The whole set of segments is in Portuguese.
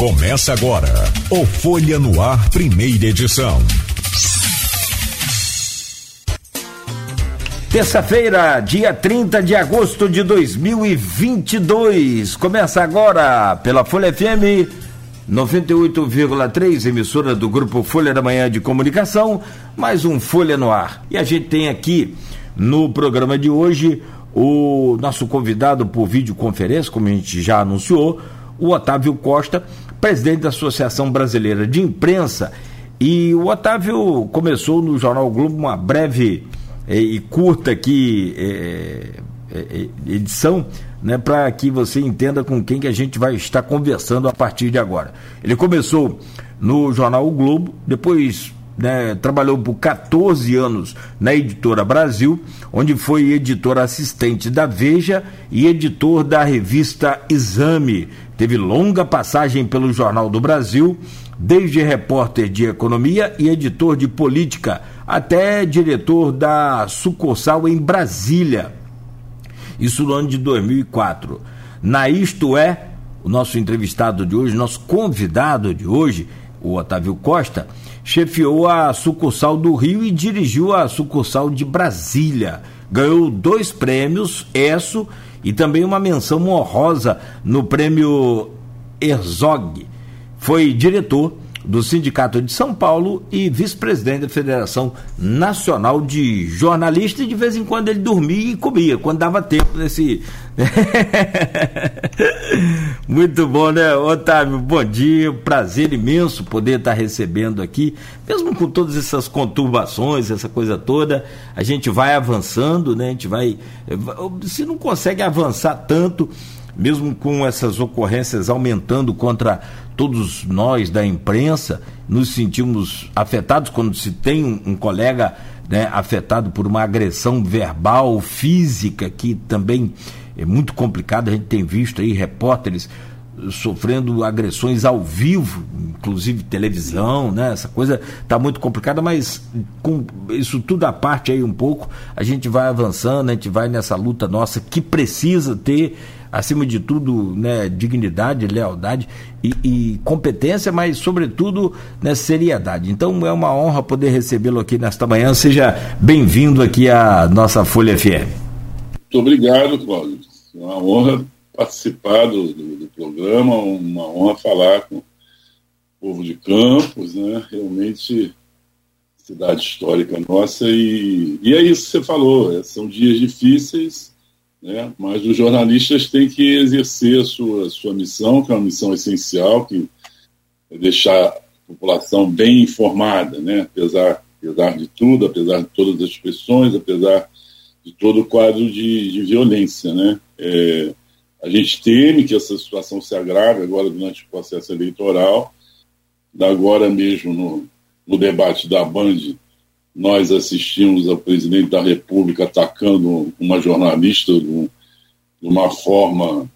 Começa agora o Folha no Ar, primeira edição. Terça-feira, dia 30 de agosto de 2022. Começa agora pela Folha FM 98,3, emissora do grupo Folha da Manhã de Comunicação, mais um Folha no Ar. E a gente tem aqui no programa de hoje o nosso convidado por videoconferência, como a gente já anunciou, o Otávio Costa, presidente da Associação Brasileira de Imprensa. E o Otávio começou no Jornal Globo uma breve eh, e curta aqui eh, eh, edição, né, para que você entenda com quem que a gente vai estar conversando a partir de agora. Ele começou no Jornal o Globo, depois né, trabalhou por 14 anos na Editora Brasil, onde foi editor assistente da Veja e editor da revista Exame. Teve longa passagem pelo Jornal do Brasil, desde repórter de economia e editor de política, até diretor da sucursal em Brasília. Isso no ano de 2004. Na Isto É, o nosso entrevistado de hoje, nosso convidado de hoje, o Otávio Costa, chefiou a sucursal do Rio e dirigiu a sucursal de Brasília. Ganhou dois prêmios, ESSO e também uma menção honrosa no prêmio Herzog. Foi diretor do Sindicato de São Paulo e vice-presidente da Federação Nacional de Jornalistas. E de vez em quando ele dormia e comia, quando dava tempo nesse. Muito bom, né, Otávio? Bom dia, prazer imenso poder estar recebendo aqui, mesmo com todas essas conturbações, essa coisa toda, a gente vai avançando, né? A gente vai. Se não consegue avançar tanto, mesmo com essas ocorrências aumentando contra todos nós da imprensa, nos sentimos afetados quando se tem um, colega né, afetado por uma agressão verbal, física, que também é muito complicado. A gente tem visto aí repórteres sofrendo agressões ao vivo, inclusive televisão, né? Essa coisa está muito complicada, mas com isso tudo à parte aí um pouco, a gente vai avançando, a gente vai nessa luta nossa que precisa ter acima de tudo, né, dignidade, lealdade e, e competência, mas, sobretudo, né, seriedade. Então, é uma honra poder recebê-lo aqui nesta manhã. Seja bem-vindo aqui à nossa Folha FM. Muito obrigado, Cláudio. É uma honra participar do, do, do, programa, uma honra falar com o povo de Campos, né? Realmente cidade histórica nossa e, e é isso que você falou, são dias difíceis, né? mas os jornalistas têm que exercer a sua, sua missão, que é uma missão essencial, que é deixar a população bem informada, né? apesar, apesar de tudo, apesar de todas as pressões, apesar de todo o quadro de, de violência. Né? É, a gente teme que essa situação se agrave agora durante o processo eleitoral, agora mesmo no, no debate da Band, nós assistimos ao presidente da República atacando uma jornalista de, uma forma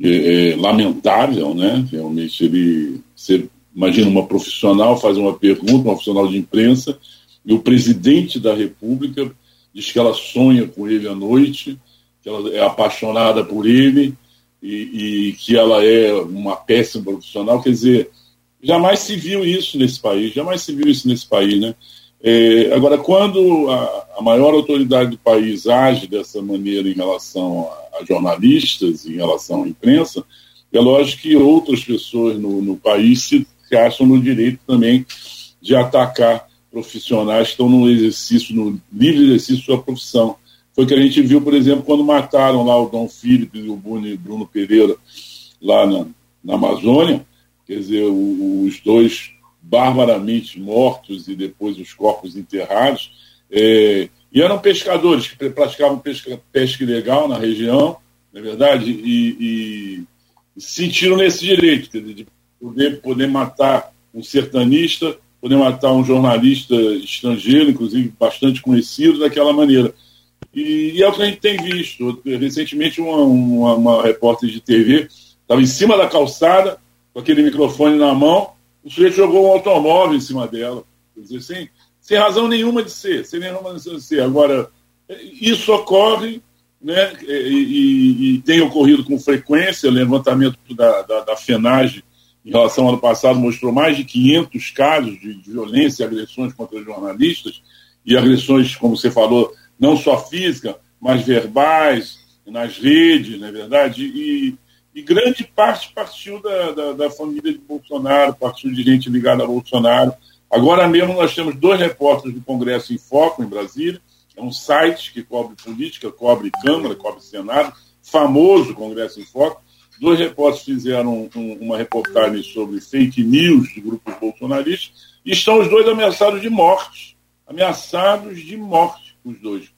é, é, lamentável, né? Realmente ele, você imagina uma profissional faz uma pergunta, uma profissional de imprensa, e o presidente da República diz que ela sonha com ele à noite, que ela é apaixonada por ele e, e que ela é uma péssima profissional. Quer dizer, jamais se viu isso nesse país, jamais se viu isso nesse país, né? É, agora, quando a, a, maior autoridade do país age dessa maneira em relação a, a, jornalistas, em relação à imprensa, é lógico que outras pessoas no, no país se, se, acham no direito também de atacar profissionais que estão no exercício, no livre exercício da sua profissão. Foi o que a gente viu, por exemplo, quando mataram lá o Dom Felipe e o Bruno Pereira lá na, na Amazônia. Quer dizer, o, os dois barbaramente mortos e depois os corpos enterrados. É, e eram pescadores que praticavam pesca, pesca ilegal na região, na é verdade, e, e, sentiram nesse direito de poder, poder matar um sertanista, poder matar um jornalista estrangeiro, inclusive bastante conhecido, daquela maneira. E, e é o que a gente tem visto. Recentemente, uma, uma, uma repórter de TV estava em cima da calçada, com aquele microfone na mão, o sujeito jogou um automóvel em cima dela. Quer dizer, sem, sem razão nenhuma de ser, sem nenhuma de ser. Agora, isso ocorre, né, e, e, e tem ocorrido com frequência, levantamento da, da, da FENAGE em relação ao ano passado, mostrou mais de 500 casos de, de violência e agressões contra jornalistas, e agressões, como você falou, não só física, mas verbais, nas redes, não é verdade? E, e grande parte partiu da, da, da, família de Bolsonaro, partiu de gente ligada a Bolsonaro. Agora mesmo nós temos dois repórteres do Congresso em Foco, em Brasília, é um site que cobre política, cobre Câmara, cobre Senado, famoso Congresso em Foco. Dois repórteres fizeram um, uma reportagem sobre fake news de grupos bolsonaristas e estão os dois ameaçados de morte. Ameaçados de morte, os dois.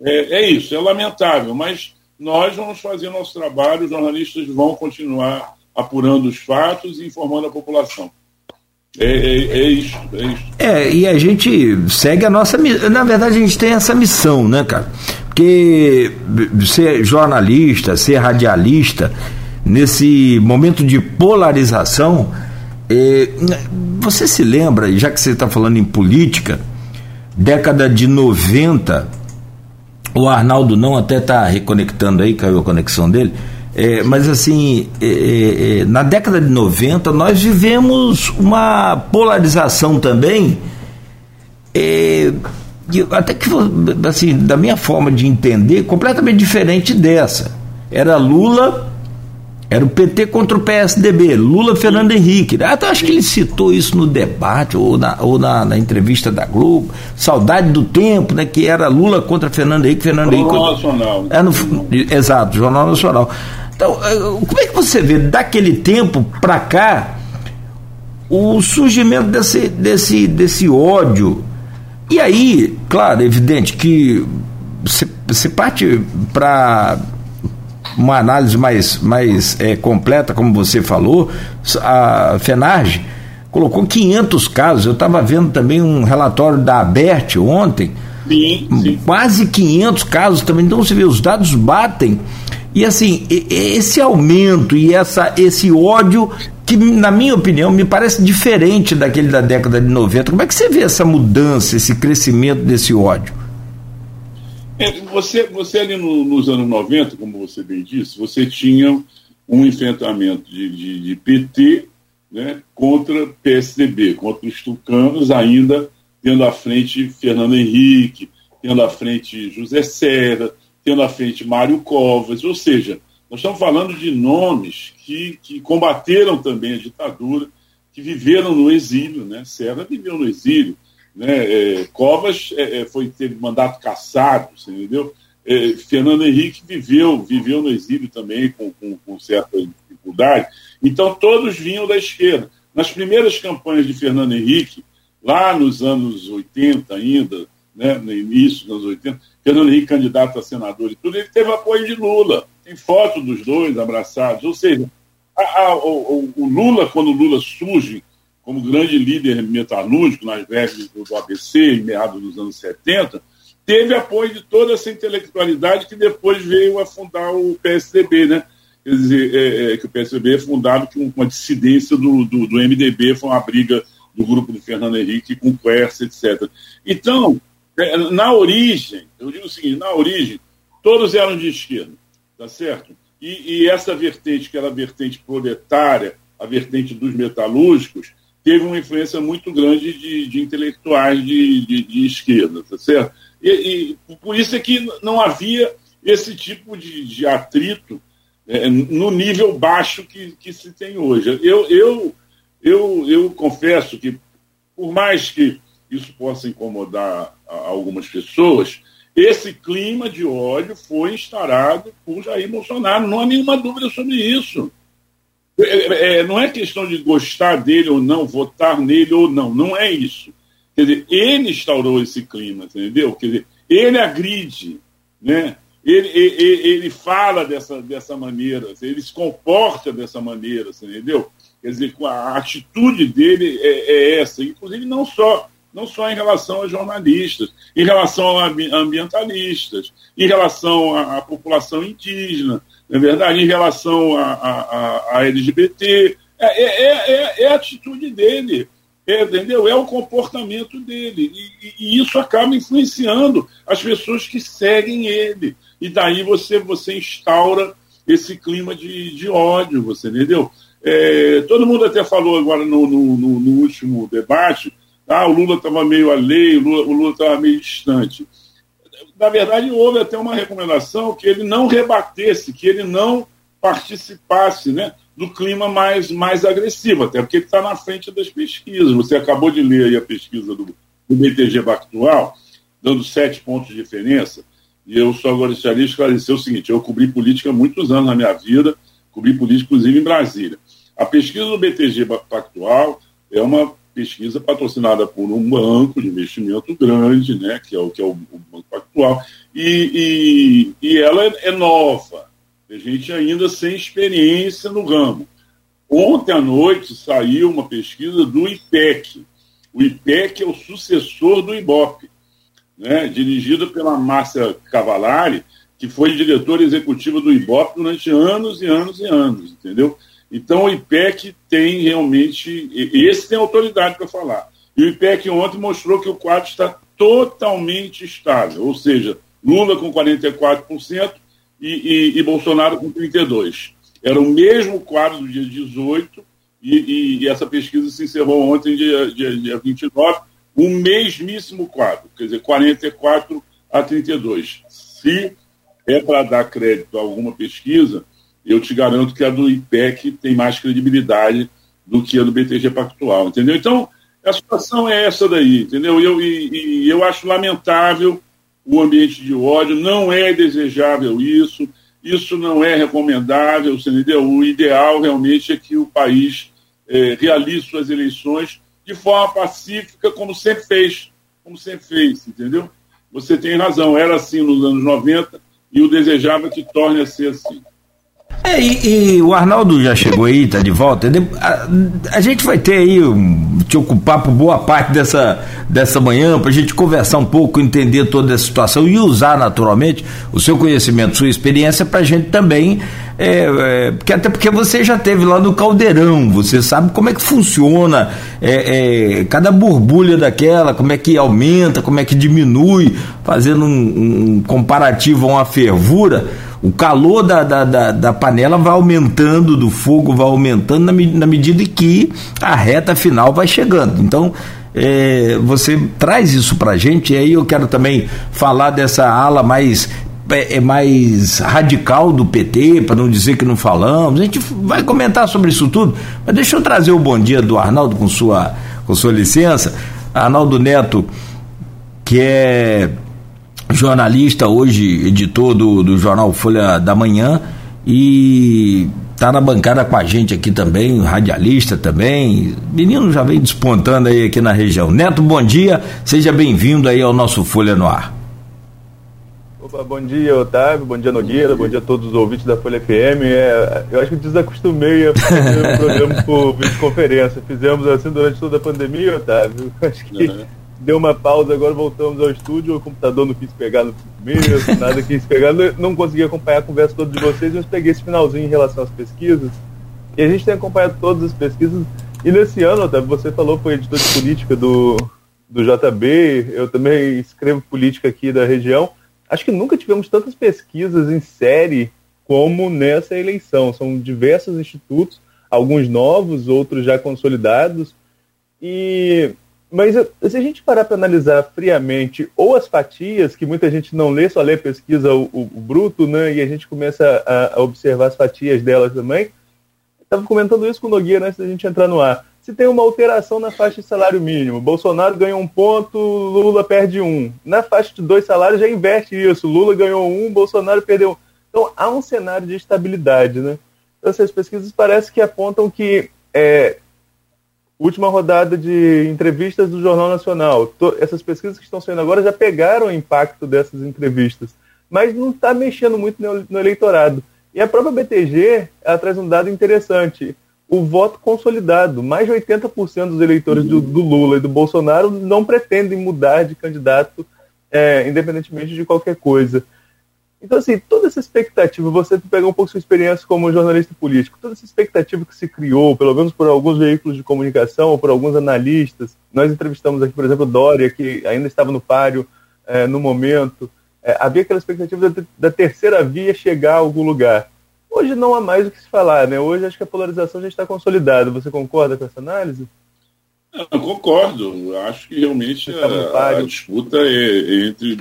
É, é isso, é lamentável, mas nós vamos fazer nosso trabalho, os jornalistas vão continuar apurando os fatos e informando a população. É, é, é, isso, é isso. É, e a gente segue a nossa. Na verdade, a gente tem essa missão, né, cara? Porque ser jornalista, ser radialista, nesse momento de polarização, é, você se lembra, já que você está falando em política, década de 90, o Arnaldo não até está reconectando aí, caiu a conexão dele. É, mas assim, é, é, é na década de 90 nós vivemos uma polarização também, é, até que assim, da minha forma de entender, completamente diferente dessa. Era Lula era o PT contra o PSDB, Lula Fernando Henrique. Até acho que ele citou isso no debate ou na, ou na, na entrevista da Globo. Saudade do tempo, né? Que era Lula contra Fernando Henrique, Fernando Jornal Henrique. Nacional. É no, exato, Jornal Nacional. Então, é, como é que você vê daquele tempo para cá o surgimento desse, desse, desse ódio? E aí, claro, é evidente que você parte para uma análise mais, mais é, completa, como você falou, a FENARGE colocou 500 casos. Eu estava vendo também um relatório da ABERT ontem, sim, sim. quase 500 casos também. Então você vê, os dados batem. E assim, esse aumento e essa, esse ódio, que na minha opinião me parece diferente daquele da década de 90. Como é que você vê essa mudança, esse crescimento desse ódio? É, você, você ali no, nos anos 90, como você bem disse, você tinha um enfrentamento de, de, de PT né, contra PSDB, contra os tucanos, ainda tendo à frente Fernando Henrique, tendo à frente José Serra, tendo à frente Mário Covas, ou seja, nós estamos falando de nomes que, que combateram também a ditadura, que viveram no exílio, né? Serra viveu no exílio, né? É, Covas é, é, foi teve mandato cassado, entendeu? É, Fernando Henrique viveu viveu no exílio também com, com, com, certa dificuldade. Então todos vinham da esquerda. Nas primeiras campanhas de Fernando Henrique, lá nos anos 80 ainda, né, no início dos anos 80, Fernando Henrique candidato a senador e tudo, ele teve apoio de Lula. Tem foto dos dois abraçados. Ou seja, a, a, o, o Lula, quando Lula surge como grande líder metalúrgico nas greves do ABC, em meados dos anos 70, teve apoio de toda essa intelectualidade que depois veio a fundar o PSDB, né? Quer dizer, é, é, que o PSDB é fundado com uma dissidência do, do, do, MDB, foi uma briga do grupo do Fernando Henrique com o Quercia, etc. Então, é, na origem, eu digo o seguinte, na origem, todos eram de esquerda, tá certo? E, e essa vertente, que era a vertente proletária, a vertente dos metalúrgicos, teve uma influência muito grande de, de intelectuais de, de, de, esquerda, tá certo? E, e, por isso é que não havia esse tipo de, atrito é, no nível baixo que, que se tem hoje. Eu, eu, eu, eu confesso que, por mais que isso possa incomodar algumas pessoas, esse clima de ódio foi instaurado por Jair Bolsonaro. Não há nenhuma dúvida sobre isso. É, é, não é questão de gostar dele ou não, votar nele ou não, não é isso. Quer dizer, ele instaurou esse clima, entendeu? Quer dizer, ele agride, né? ele, ele, ele fala dessa, dessa maneira, ele se comporta dessa maneira, entendeu? Quer dizer, a atitude dele é, é essa, inclusive não só não só em relação a jornalistas, em relação a ambientalistas, em relação à, população indígena, não é verdade? Em relação a, a, a LGBT. É, é, é, é, a atitude dele, é, entendeu? É o comportamento dele. E, e, isso acaba influenciando as pessoas que seguem ele. E daí você, você instaura esse clima de, de ódio, você entendeu? É, todo mundo até falou agora no, no, no último debate, ah, o Lula estava meio alheio, o Lula estava meio distante. Na verdade, houve até uma recomendação que ele não rebatesse, que ele não participasse né, do clima mais, mais agressivo, até porque ele está na frente das pesquisas. Você acabou de ler a pesquisa do, do BTG Pactual, dando sete pontos de diferença, e eu só gostaria de esclarecer o seguinte: eu cobri política muitos anos na minha vida, cobri política, inclusive, em Brasília. A pesquisa do BTG Pactual é uma pesquisa patrocinada por um banco de investimento grande, né, que é o, que é o, o Banco Pactual, e, e, e ela é, é nova, a gente ainda sem experiência no ramo. Ontem à noite saiu uma pesquisa do IPEC. O IPEC é o sucessor do IBOP, né, dirigida pela Márcia Cavalari, que foi diretora executiva do IBOP durante anos e anos e anos, entendeu? Então o IPEC tem realmente, esse tem autoridade para falar. E o IPEC ontem mostrou que o quadro está totalmente estável, ou seja, Lula com 44% e, e, e Bolsonaro com 32%. Era o mesmo quadro do dia 18 e, e, essa pesquisa se encerrou ontem, dia, dia, dia 29, o mesmíssimo quadro, quer dizer, 44 a 32. Se é para dar crédito a alguma pesquisa, eu te garanto que a do IPEC tem mais credibilidade do que a do BTG Pactual, entendeu? Então, a situação é essa daí, entendeu? Eu, e, e eu acho lamentável o ambiente de ódio, não é desejável isso, isso não é recomendável, entendeu? O ideal realmente é que o país é, realize suas eleições de forma pacífica, como sempre fez, como sempre fez, entendeu? Você tem razão, era assim nos anos 90 e o desejável que torne a ser assim. É, e, e, o Arnaldo já chegou aí, tá de volta. A, a gente vai ter aí, te ocupar por boa parte dessa, dessa manhã, para a gente conversar um pouco, entender toda essa situação e usar naturalmente o seu conhecimento, sua experiência, para a gente também. É, é, porque, até porque você já teve lá no caldeirão, você sabe como é que funciona é, é cada borbulha daquela, como é que aumenta, como é que diminui, fazendo um, um comparativo a uma fervura o calor da, da, da, da, panela vai aumentando, do fogo vai aumentando na, na medida que a reta final vai chegando. Então, é, você traz isso para gente, e aí eu quero também falar dessa ala mais é, é mais radical do PT, para não dizer que não falamos. A gente vai comentar sobre isso tudo, mas deixa eu trazer o bom dia do Arnaldo com sua, com sua licença. Arnaldo Neto, que é jornalista, hoje editor do, do jornal Folha da Manhã e tá na bancada com a gente aqui também, radialista também. Menino já vem despontando aí aqui na região. Neto, bom dia, seja bem-vindo aí ao nosso Folha no Ar. Opa, bom dia, Otávio, bom dia, Nogueira, bom dia a todos os ouvintes da Folha FM. É, eu acho que desacostumei a fazer um programa por videoconferência. Fizemos assim durante toda a pandemia, Otávio. Acho que. Uhum deu uma pausa, agora voltamos ao estúdio. O computador não quis pegar no começo, nada quis pegar. Não consegui acompanhar a conversa toda de vocês, mas peguei esse finalzinho em relação às pesquisas. E a gente tem acompanhado todas as pesquisas. E nesse ano, Otávio, você falou, foi editor de política do, do JB, eu também escrevo política aqui da região. Acho que nunca tivemos tantas pesquisas em série como nessa eleição. São diversos institutos, alguns novos, outros já consolidados. E mas se a gente parar para analisar friamente ou as fatias, que muita gente não lê, só lê pesquisa o, o, o bruto, né? E a gente começa a, a observar as fatias delas também. Estava comentando isso com o Nogueira antes da gente entrar no ar. Se tem uma alteração na faixa de salário mínimo, Bolsonaro ganhou um ponto, Lula perde um. Na faixa de dois salários já inverte isso. Lula ganhou um, Bolsonaro perdeu um. Então há um cenário de estabilidade, né? Então, essas pesquisas parecem que apontam que é, última rodada de entrevistas do Jornal Nacional. Essas pesquisas que estão saindo agora já pegaram o impacto dessas entrevistas, mas não está mexendo muito no, eleitorado. E a própria BTG ela traz um dado interessante. O voto consolidado. Mais de 80% dos eleitores do, do, Lula e do Bolsonaro não pretendem mudar de candidato, é, independentemente de qualquer coisa. Então, assim, toda essa expectativa, você pegar um pouco sua experiência como jornalista político, toda essa expectativa que se criou, pelo menos por alguns veículos de comunicação ou por alguns analistas, nós entrevistamos aqui, por exemplo, Dória, que ainda estava no páreo é, no momento, é, havia aquela expectativa da, da, terceira via chegar a algum lugar. Hoje não há mais o que se falar, né? Hoje acho que a polarização já está consolidada. Você concorda com essa análise? Eu concordo. Eu acho que realmente a, a, disputa é, entre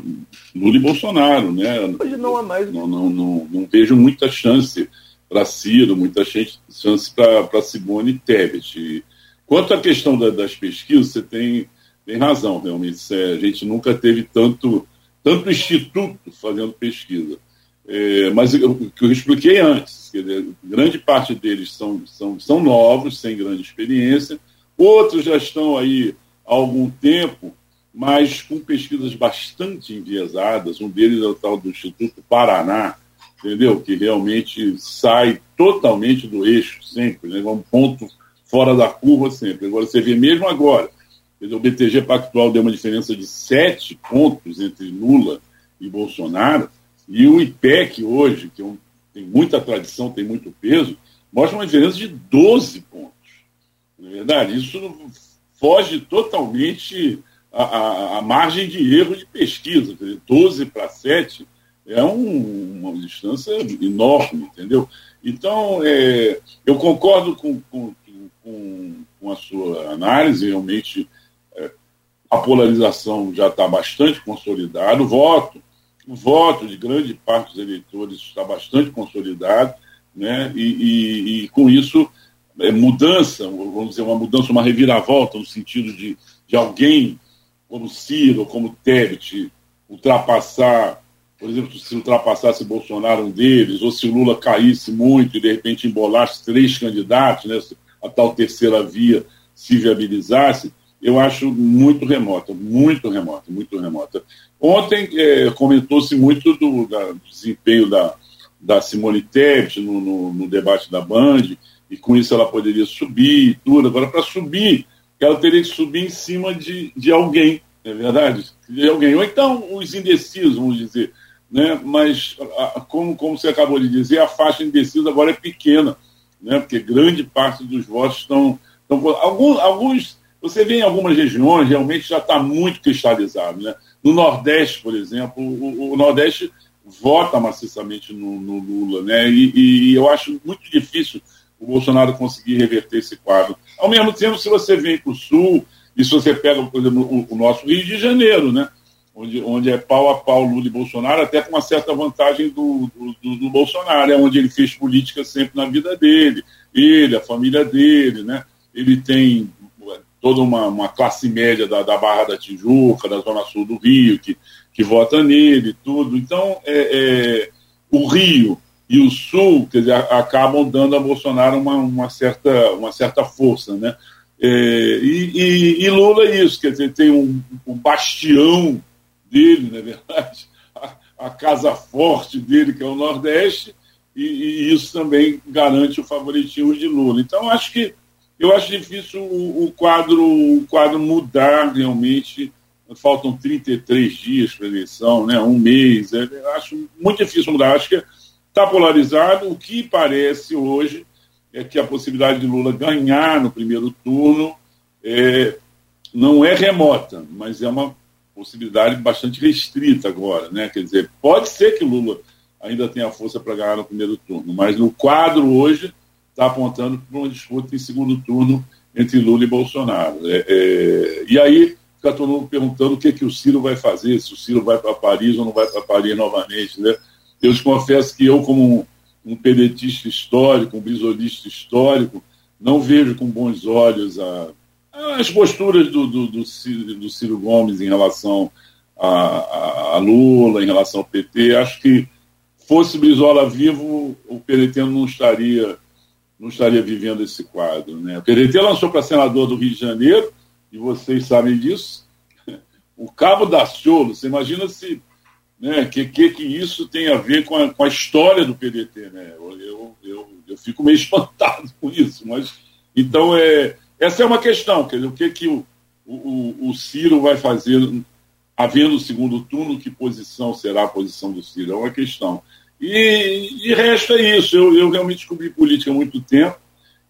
Lula e Bolsonaro, né? Hoje não há mais. Não, não, não, não vejo muita chance para Ciro, muita chance para Simone Tebet. Quanto à questão da, das pesquisas, você tem, tem razão, realmente. É, a gente nunca teve tanto, tanto instituto fazendo pesquisa. É, mas o que eu expliquei antes, dizer, grande parte deles são, são, são novos, sem grande experiência, outros já estão aí há algum tempo, mas com pesquisas bastante enviesadas. Um deles é o tal do Instituto Paraná, entendeu? Que realmente sai totalmente do eixo sempre, né? um ponto fora da curva sempre. Agora, você vê mesmo agora, o BTG Pactual deu uma diferença de sete pontos entre Lula e Bolsonaro, e o IPEC hoje, que é um, tem muita tradição, tem muito peso, mostra uma diferença de 12 pontos. Não é verdade? Isso foge totalmente a, a, a margem de erro de pesquisa. Quer dizer, 12 para 7 é um, uma distância enorme, entendeu? Então, é, eu concordo com, com, com, com, a sua análise, realmente é, a polarização já está bastante consolidada, o voto, o voto de grande parte dos eleitores está bastante consolidado, né? e, e, e com isso, mudança, vamos dizer, uma mudança, uma reviravolta no sentido de, de alguém como Ciro, como Tebet, ultrapassar por exemplo, se ultrapassasse Bolsonaro um deles, ou se Lula caísse muito e de repente embolasse três candidatos, né, a tal terceira via se viabilizasse, eu acho muito remota, muito remota, muito remota. Ontem é, comentou-se muito do, da, do, desempenho da, da Simone Tebet no, no, no, debate da Band, e com isso ela poderia subir e tudo. Agora, para subir, ela teria que subir em cima de, de alguém, é verdade? De alguém. Ou então os indecisos, vamos dizer né? mas, como, como você acabou de dizer, a faixa indecisa agora é pequena, né? porque grande parte dos votos estão. estão alguns, alguns, você vê em algumas regiões, realmente já está muito cristalizado. Né? No Nordeste, por exemplo, o, o Nordeste vota maciçamente no, no Lula, né? E, e, eu acho muito difícil o Bolsonaro conseguir reverter esse quadro. Ao mesmo tempo, se você vem para o Sul, e se você pega, por exemplo, o, o nosso Rio de Janeiro, né? onde, onde é pau a pau Lula e Bolsonaro, até com uma certa vantagem do, do, do, Bolsonaro, é onde ele fez política sempre na vida dele, ele, a família dele, né? Ele tem toda uma, uma classe média da, da Barra da Tijuca, da Zona Sul do Rio, que, que vota nele, tudo. Então, é, é, o Rio e o Sul, quer dizer, acabam dando a Bolsonaro uma, uma, certa, uma certa força, né? É, e, e, e, Lula é isso, quer dizer, tem um, um bastião dele, na é verdade, a, a, casa forte dele, que é o Nordeste, e, e, isso também garante o favoritismo de Lula. Então, acho que eu acho difícil o, o quadro, o quadro mudar realmente. Faltam 33 dias para a eleição, né? um mês. É, acho muito difícil mudar. Acho que está polarizado. O que parece hoje é que a possibilidade de Lula ganhar no primeiro turno é, não é remota, mas é uma possibilidade bastante restrita agora, né? Quer dizer, pode ser que Lula ainda tenha força para ganhar no primeiro turno, mas no quadro hoje está apontando para uma disputa em segundo turno entre Lula e Bolsonaro. É, é, e aí fica todo mundo perguntando o que, que o Ciro vai fazer, se o Ciro vai para Paris ou não vai para Paris novamente. Né? Eu te confesso que eu, como um, pedetista histórico, um brisolista histórico, não vejo com bons olhos a as posturas do, do, do, Ciro, do Ciro Gomes em relação a, a, Lula, em relação ao PT, acho que fosse Brizola vivo, o PDT não estaria, não estaria vivendo esse quadro. Né? O PDT lançou para senador do Rio de Janeiro, e vocês sabem disso, o Cabo da Ciolo, você imagina se né, que, que, que isso tem a ver com a, com a história do PDT. Né? Eu, eu, eu, fico meio espantado com isso, mas então é essa é uma questão, quer dizer, o que, que o, o, o Ciro vai fazer havendo o segundo turno, que posição será a posição do Ciro? É uma questão. E, e resta isso. Eu, eu realmente descobri política há muito tempo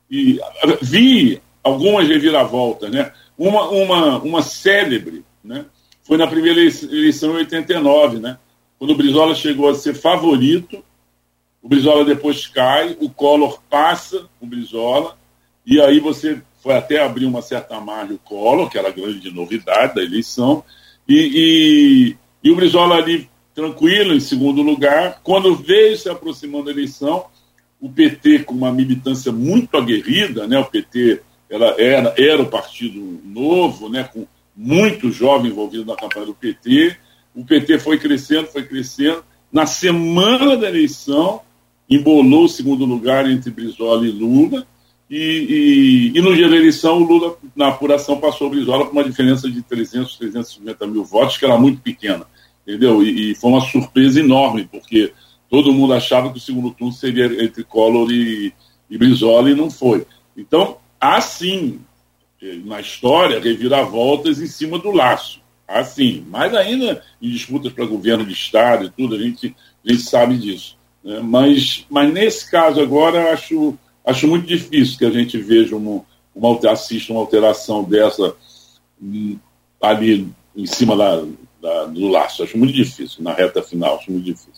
e vi algumas reviravoltas. Né? Uma, uma, uma célebre né? Foi na primeira eleição em 89, né? quando o Brizola chegou a ser favorito o Brizola depois cai, o Collor passa o Brizola, e aí você foi até abrir uma certa margem o Collor, que era a grande novidade da eleição, e, e, e o Brizola ali tranquilo, em segundo lugar. Quando veio se aproximando da eleição, o PT com uma militância muito aguerrida, né? o PT ela era, era o partido novo, né? com muito jovem envolvido na campanha do PT. O PT foi crescendo, foi crescendo. Na semana da eleição, embolou o segundo lugar entre Brizola e Lula. E, e, e, no dia da eleição, o Lula, na apuração, passou o Brizola com uma diferença de 300, 350 mil votos, que era muito pequena. Entendeu? E, e foi uma surpresa enorme, porque todo mundo achava que o segundo turno seria entre Collor e, e Brizola, e não foi. Então, há sim na história, reviravoltas em cima do laço. Assim, mas ainda em disputas para governo de Estado e tudo, a gente, a gente sabe disso. Né? Mas, mas nesse caso agora, acho, acho muito difícil que a gente veja uma, uma, assista uma alteração dessa hum, ali em cima da, da, do laço. Acho muito difícil, na reta final, acho muito difícil.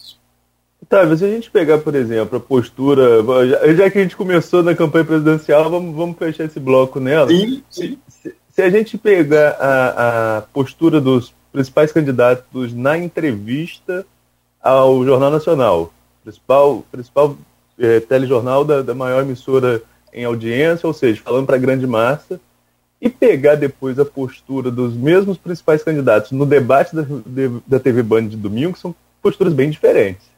Tá, se a gente pegar, por exemplo, a postura. Já, já, que a gente começou na campanha presidencial, vamos, vamos fechar esse bloco nela. Sim, sim. Se, se a gente pegar a, a postura dos principais candidatos na entrevista ao Jornal Nacional, principal, principal é, telejornal da, da maior emissora em audiência, ou seja, falando para a grande massa, e pegar depois a postura dos mesmos principais candidatos no debate da, da TV Band de domingo, são posturas bem diferentes.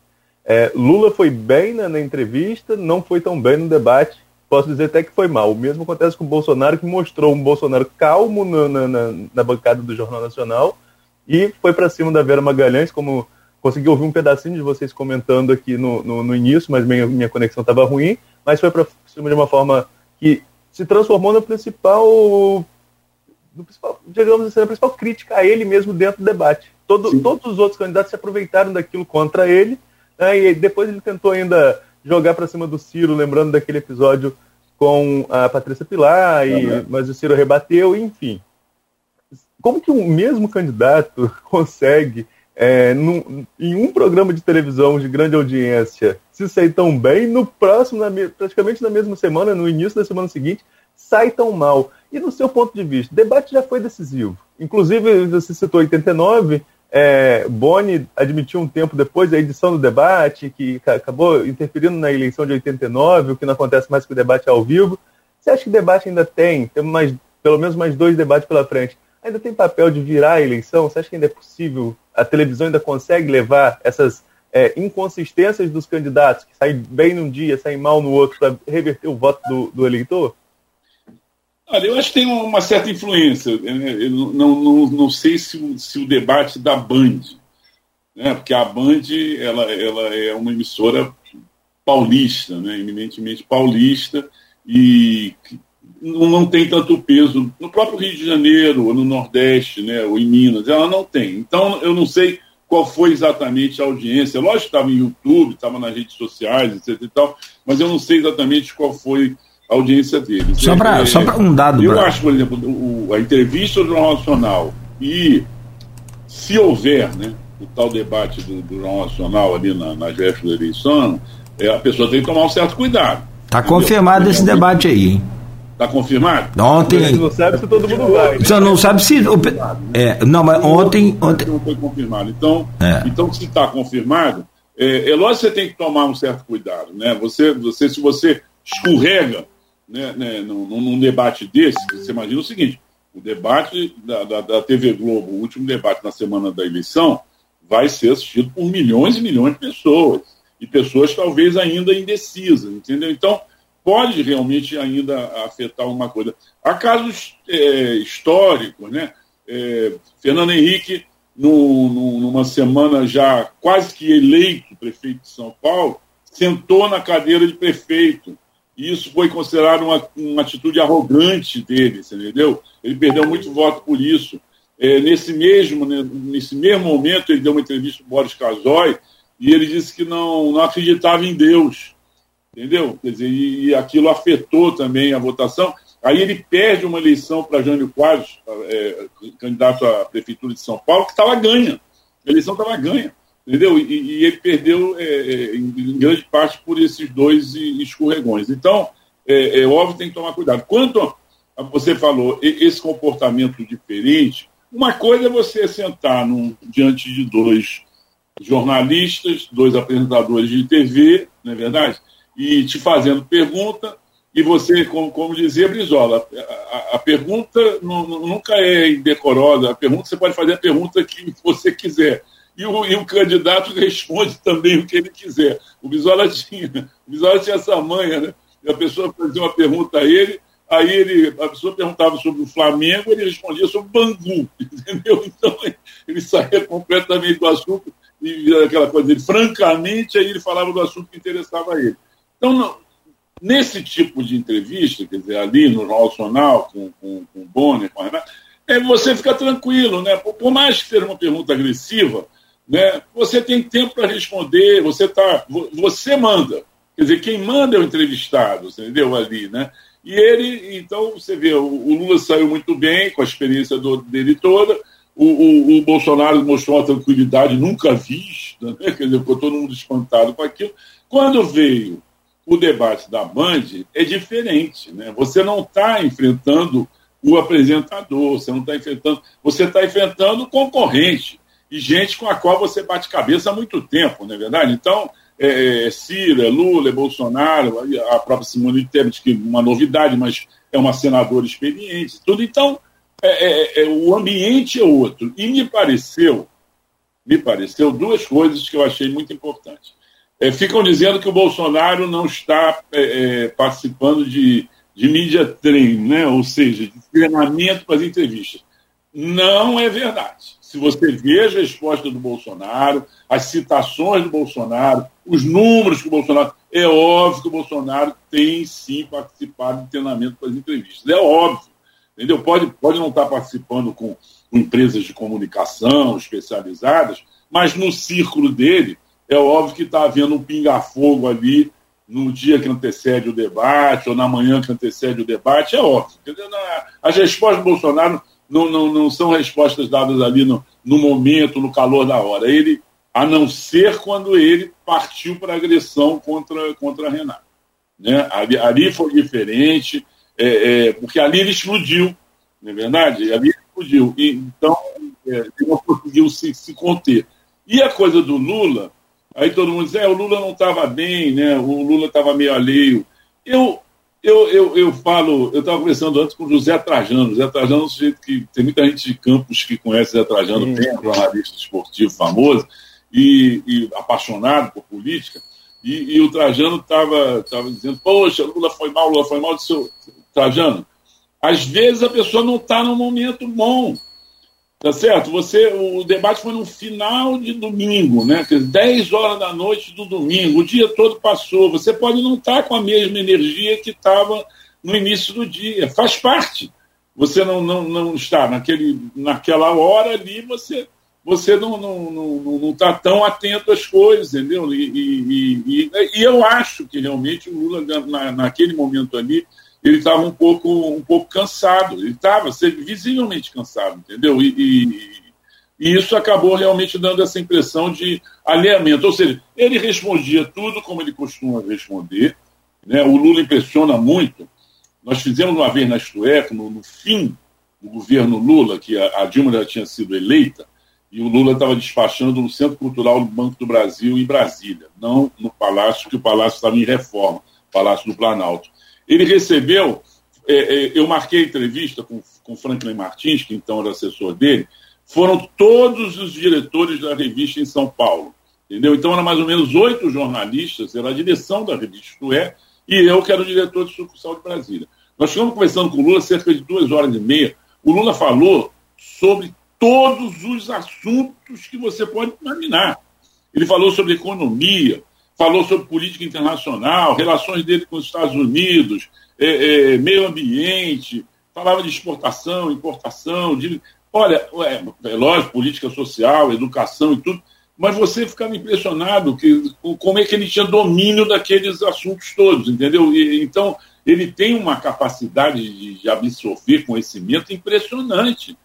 É, Lula foi bem na, na, entrevista, não foi tão bem no debate. Posso dizer até que foi mal. O mesmo acontece com o Bolsonaro, que mostrou um Bolsonaro calmo na, na, na bancada do Jornal Nacional e foi para cima da Vera Magalhães, como consegui ouvir um pedacinho de vocês comentando aqui no, no, no início, mas minha, minha conexão estava ruim, mas foi para cima de uma forma que se transformou no principal, no principal digamos assim, na principal crítica a ele mesmo dentro do debate. Todo, todos os outros candidatos se aproveitaram daquilo contra ele né? E depois ele tentou ainda jogar para cima do Ciro, lembrando daquele episódio com a Patrícia Pilar, e, uhum. mas o Ciro rebateu, enfim. Como que o mesmo candidato consegue, é, num, em um programa de televisão de grande audiência, se sair tão bem, no próximo, na, praticamente na mesma semana, no início da semana seguinte, sai tão mal? E no seu ponto de vista, o debate já foi decisivo. Inclusive, você citou 89, é, Boni admitiu um tempo depois da edição do debate, que acabou interferindo na eleição de 89, o que não acontece mais com o debate ao vivo. Você acha que debate ainda tem, tem mais, pelo menos mais dois debates pela frente, ainda tem papel de virar a eleição? Você acha que ainda é possível, a televisão ainda consegue levar essas é, inconsistências dos candidatos, que saem bem num dia, saem mal no outro, para reverter o voto do, do eleitor? Olha, eu acho que tem uma certa influência. Eu não, não, não sei se o, se o debate da Band, né? porque a Band ela, ela é uma emissora paulista, né? eminentemente paulista, e não tem tanto peso no próprio Rio de Janeiro, ou no Nordeste, né? ou em Minas, ela não tem. Então, eu não sei qual foi exatamente a audiência. Lógico que estava em YouTube, estava nas redes sociais, etc. E tal, mas eu não sei exatamente qual foi a audiência deles. Só para é, um dado. Eu pra... acho, por exemplo, o, a entrevista do Jornal Nacional e se houver né, o tal debate do, do Jornal Nacional ali na, na véspera da eleição, é, a pessoa tem que tomar um certo cuidado. Está confirmado esse debate aí, hein? Está confirmado? Ontem. Você não sabe se todo mundo vai. Né? Você não sabe se. O... É, não, mas ontem. ontem... Não foi confirmado. Então, é. então se está confirmado, é, é lógico que você tem que tomar um certo cuidado. Né? Você, você, se você escorrega né, né, num, num, debate desse, você imagina o seguinte: o debate da, da, da, TV Globo, o último debate na semana da eleição, vai ser assistido por milhões e milhões de pessoas. E pessoas talvez ainda indecisas, entendeu? Então, pode realmente ainda afetar uma coisa. Há casos é, históricos, né? É, Fernando Henrique, no, no, numa semana já quase que eleito prefeito de São Paulo, sentou na cadeira de prefeito e isso foi considerado uma, uma atitude arrogante dele, entendeu? Ele perdeu muito voto por isso. É, nesse, mesmo, né, nesse mesmo momento, ele deu uma entrevista o Boris Casoy e ele disse que não, não acreditava em Deus, entendeu? Quer dizer, e, e aquilo afetou também a votação. Aí ele perde uma eleição para Jânio Quadros, é, candidato à Prefeitura de São Paulo, que estava ganha. A eleição estava ganha. Entendeu? E, e ele perdeu é, é, em grande parte por esses dois escorregões. Então, é, é óbvio tem que tomar cuidado. Quanto a, você falou, esse comportamento diferente, uma coisa é você sentar num, diante de dois jornalistas, dois apresentadores de TV, não é verdade? E te fazendo pergunta, e você, como, como dizia Brizola, a, a pergunta não, nunca é indecorosa, a pergunta você pode fazer a pergunta que você quiser e o, e o candidato responde também o que ele quiser. O Bisola tinha, o Bisola tinha essa manha, né? E a pessoa fazia uma pergunta a ele, aí ele, a pessoa perguntava sobre o Flamengo, ele respondia sobre o Bangu, entendeu? Então ele saía completamente do assunto e aquela coisa dele, francamente, aí ele falava do assunto que interessava a ele. Então, não, nesse tipo de entrevista, quer dizer, ali no Nacional, com, com, com o Bonner, com a Renata, é, você fica tranquilo, né? Por, por mais que seja uma pergunta agressiva, né? Você tem tempo para responder, você tá, você manda. Quer dizer, quem manda é o entrevistado, entendeu? Ali, né? E ele, então, você vê, o, o Lula saiu muito bem com a experiência do, dele toda, o, o, o, Bolsonaro mostrou uma tranquilidade nunca vista, né? quer dizer, ficou todo mundo espantado com aquilo. Quando veio o debate da Band, é diferente, né? Você não está enfrentando o apresentador, você não está enfrentando, você está enfrentando o concorrente e gente com a qual você bate cabeça há muito tempo, não é verdade? Então, é, é Cira, é Lula, é Bolsonaro, a própria Simone Tebet, que é uma novidade, mas é uma senadora experiente, tudo. Então, é, é, o ambiente é outro. E me pareceu, me pareceu duas coisas que eu achei muito importantes. Ficam dizendo que o Bolsonaro não está participando de, de mídia treino, né? ou seja, de treinamento para as entrevistas. Não é verdade se você vê a resposta do Bolsonaro, as citações do Bolsonaro, os números que o Bolsonaro. É óbvio que o Bolsonaro tem sim participado de treinamento para as entrevistas. É óbvio. Entendeu? Pode, pode não estar participando com, com empresas de comunicação especializadas, mas no círculo dele, é óbvio que está havendo um pinga-fogo ali no dia que antecede o debate, ou na manhã que antecede o debate, é óbvio. Entendeu? As respostas do Bolsonaro não, não, não são respostas dadas ali no, no momento, no calor da hora. Ele, a não ser quando ele partiu para agressão contra, contra a Renata. Né? Ali, ali foi diferente, é, é, porque ali ele explodiu, não é verdade? Ali ele explodiu. E, então, é, ele não conseguiu se, se conter. E a coisa do Lula, aí todo mundo diz, é, o Lula não estava bem, né? o Lula estava meio alheio. Eu, eu, eu, eu falo, eu estava conversando antes com o José Trajano. José Trajano é um sujeito que tem muita gente de campos que conhece José Trajano, Sim. bem, jornalista esportivo famoso e, e apaixonado por política. E, e o Trajano estava dizendo: Poxa, Lula foi mal, Lula foi mal. Disse, Trajano, às vezes a pessoa não está num momento bom. Tá certo? Você, o debate foi no final de domingo, né? 10 horas da noite do domingo, o dia todo passou. Você pode não estar com a mesma energia que estava no início do dia. Faz parte. Você não, não, não está naquele, naquela hora ali, você, você não está não, não, não tá tão atento às coisas, entendeu? E, e, e, e, eu acho que realmente o Lula, na, naquele momento ali, ele estava um pouco, um pouco cansado, ele estava visivelmente cansado, entendeu? E, e, e, isso acabou realmente dando essa impressão de alinhamento. Ou seja, ele respondia tudo como ele costuma responder. Né? O Lula impressiona muito. Nós fizemos uma vez na Estueca, no, no fim do governo Lula, que a, a Dilma já tinha sido eleita, e o Lula estava despachando no Centro Cultural do Banco do Brasil, em Brasília, não no Palácio, que o Palácio estava em reforma, Palácio do Planalto. Ele recebeu, é, é, eu marquei entrevista com, com Franklin Martins, que então era assessor dele, foram todos os diretores da revista em São Paulo. Entendeu? Então eram mais ou menos oito jornalistas, era a direção da revista, isto é, e eu que era o diretor de sucursal de Brasília. Nós ficamos conversando com o Lula cerca de duas horas e meia. O Lula falou sobre todos os assuntos que você pode imaginar. Ele falou sobre economia, falou sobre política internacional, relações dele com os Estados Unidos, é, é, meio ambiente, falava de exportação, importação, de, olha, é, lógico, política social, educação e tudo, mas você ficava impressionado que, como é que ele tinha domínio daqueles assuntos todos, entendeu? E, então, ele tem uma capacidade de, de absorver conhecimento impressionante,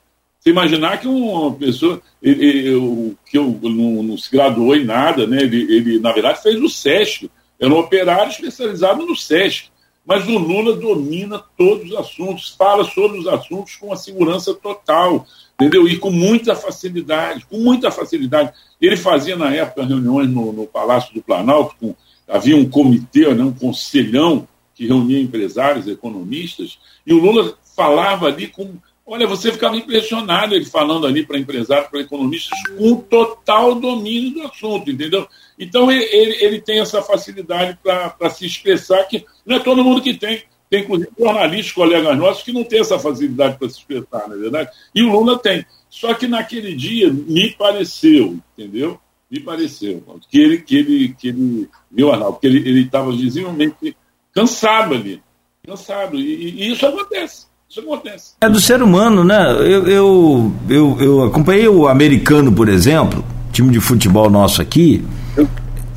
Você imaginar que uma pessoa ele, ele, que eu, não, não, se graduou em nada, né? Ele, ele, na verdade, fez o SESC, era um operário especializado no SESC. Mas o Lula domina todos os assuntos, fala sobre os assuntos com uma segurança total, entendeu? E com muita facilidade, com muita facilidade. Ele fazia, na época, reuniões no, no Palácio do Planalto, com, havia um comitê, né, um conselhão que reunia empresários, economistas, e o Lula falava ali com. Olha, você ficava impressionado ele falando ali para empresários, para economistas, com total domínio do assunto, entendeu? Então ele, ele, tem essa facilidade para se expressar, que não é todo mundo que tem. Tem, inclusive, jornalistas, colegas nossos, que não têm essa facilidade para se expressar, não é verdade? E o Lula tem. Só que naquele dia me pareceu, entendeu? Me pareceu que ele, que ele, que ele, meu Arnaldo, que ele estava visivelmente cansado ali. Cansado. E, e, isso acontece. Isso acontece. É do ser humano, né? Eu, eu, eu, eu acompanhei o americano, por exemplo, time de futebol nosso aqui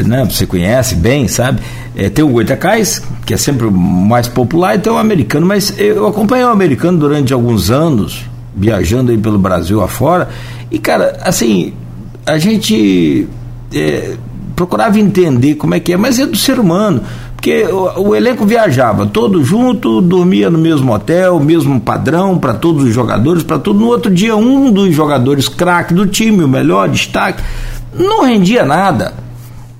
né, você conhece bem, sabe? É, tem o Goitacás, que é sempre o mais popular, e tem o americano, mas eu acompanhei o americano durante alguns anos, viajando aí pelo Brasil afora, e cara, assim, a gente é, procurava entender como é que é, mas é do ser humano, porque o, o elenco viajava todo junto, dormia no mesmo hotel, mesmo padrão para todos os jogadores, para tudo. No outro dia, um dos jogadores craque do time, o melhor destaque, não rendia nada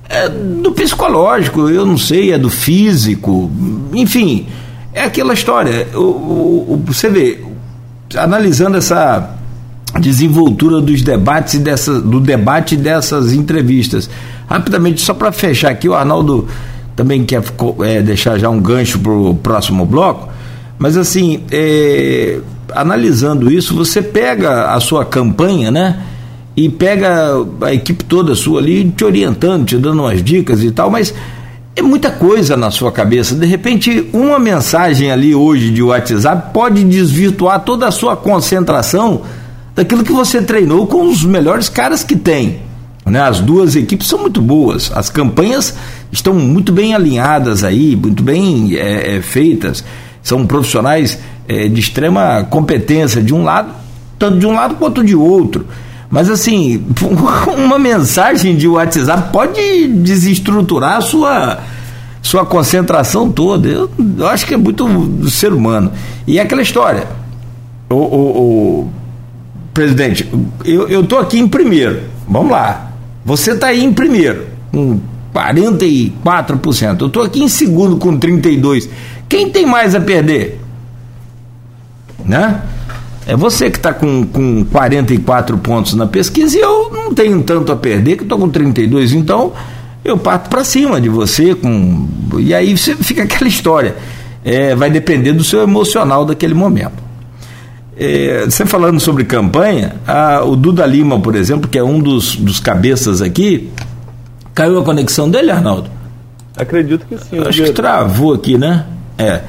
é do psicológico, eu não sei, é do físico, enfim, é aquela história. O, o, você vê, analisando essa desenvoltura dos debates e dessa, do debate dessas entrevistas. Rapidamente, só para fechar aqui, o Arnaldo também quer é, deixar já um gancho para o próximo bloco, mas assim, é, analisando isso, você pega a sua campanha, né? e pega a equipe toda sua ali te orientando, te dando umas dicas e tal, mas é muita coisa na sua cabeça. De repente, uma mensagem ali hoje de WhatsApp pode desvirtuar toda a sua concentração daquilo que você treinou com os melhores caras que tem. Né? As duas equipes são muito boas, as campanhas estão muito bem alinhadas aí, muito bem é, é, feitas. São profissionais é, de extrema competência de um lado, tanto de um lado quanto de outro. Mas assim, uma mensagem de WhatsApp pode desestruturar a sua, sua concentração toda. Eu, eu acho que é muito do ser humano. E é aquela história. O, o, o presidente, eu estou aqui em primeiro. Vamos lá. Você está aí em primeiro, com 44%. Eu estou aqui em segundo com 32%. Quem tem mais a perder? Né? É você que está com, com 44 pontos na pesquisa e eu não tenho tanto a perder, que estou com 32. Então, eu parto para cima de você. com E aí você fica aquela história. É, vai depender do seu emocional daquele momento. É, você falando sobre campanha, a, o Duda Lima, por exemplo, que é um dos, dos cabeças aqui, caiu a conexão dele, Arnaldo? Acredito que sim. Acho que travou aqui, né? É.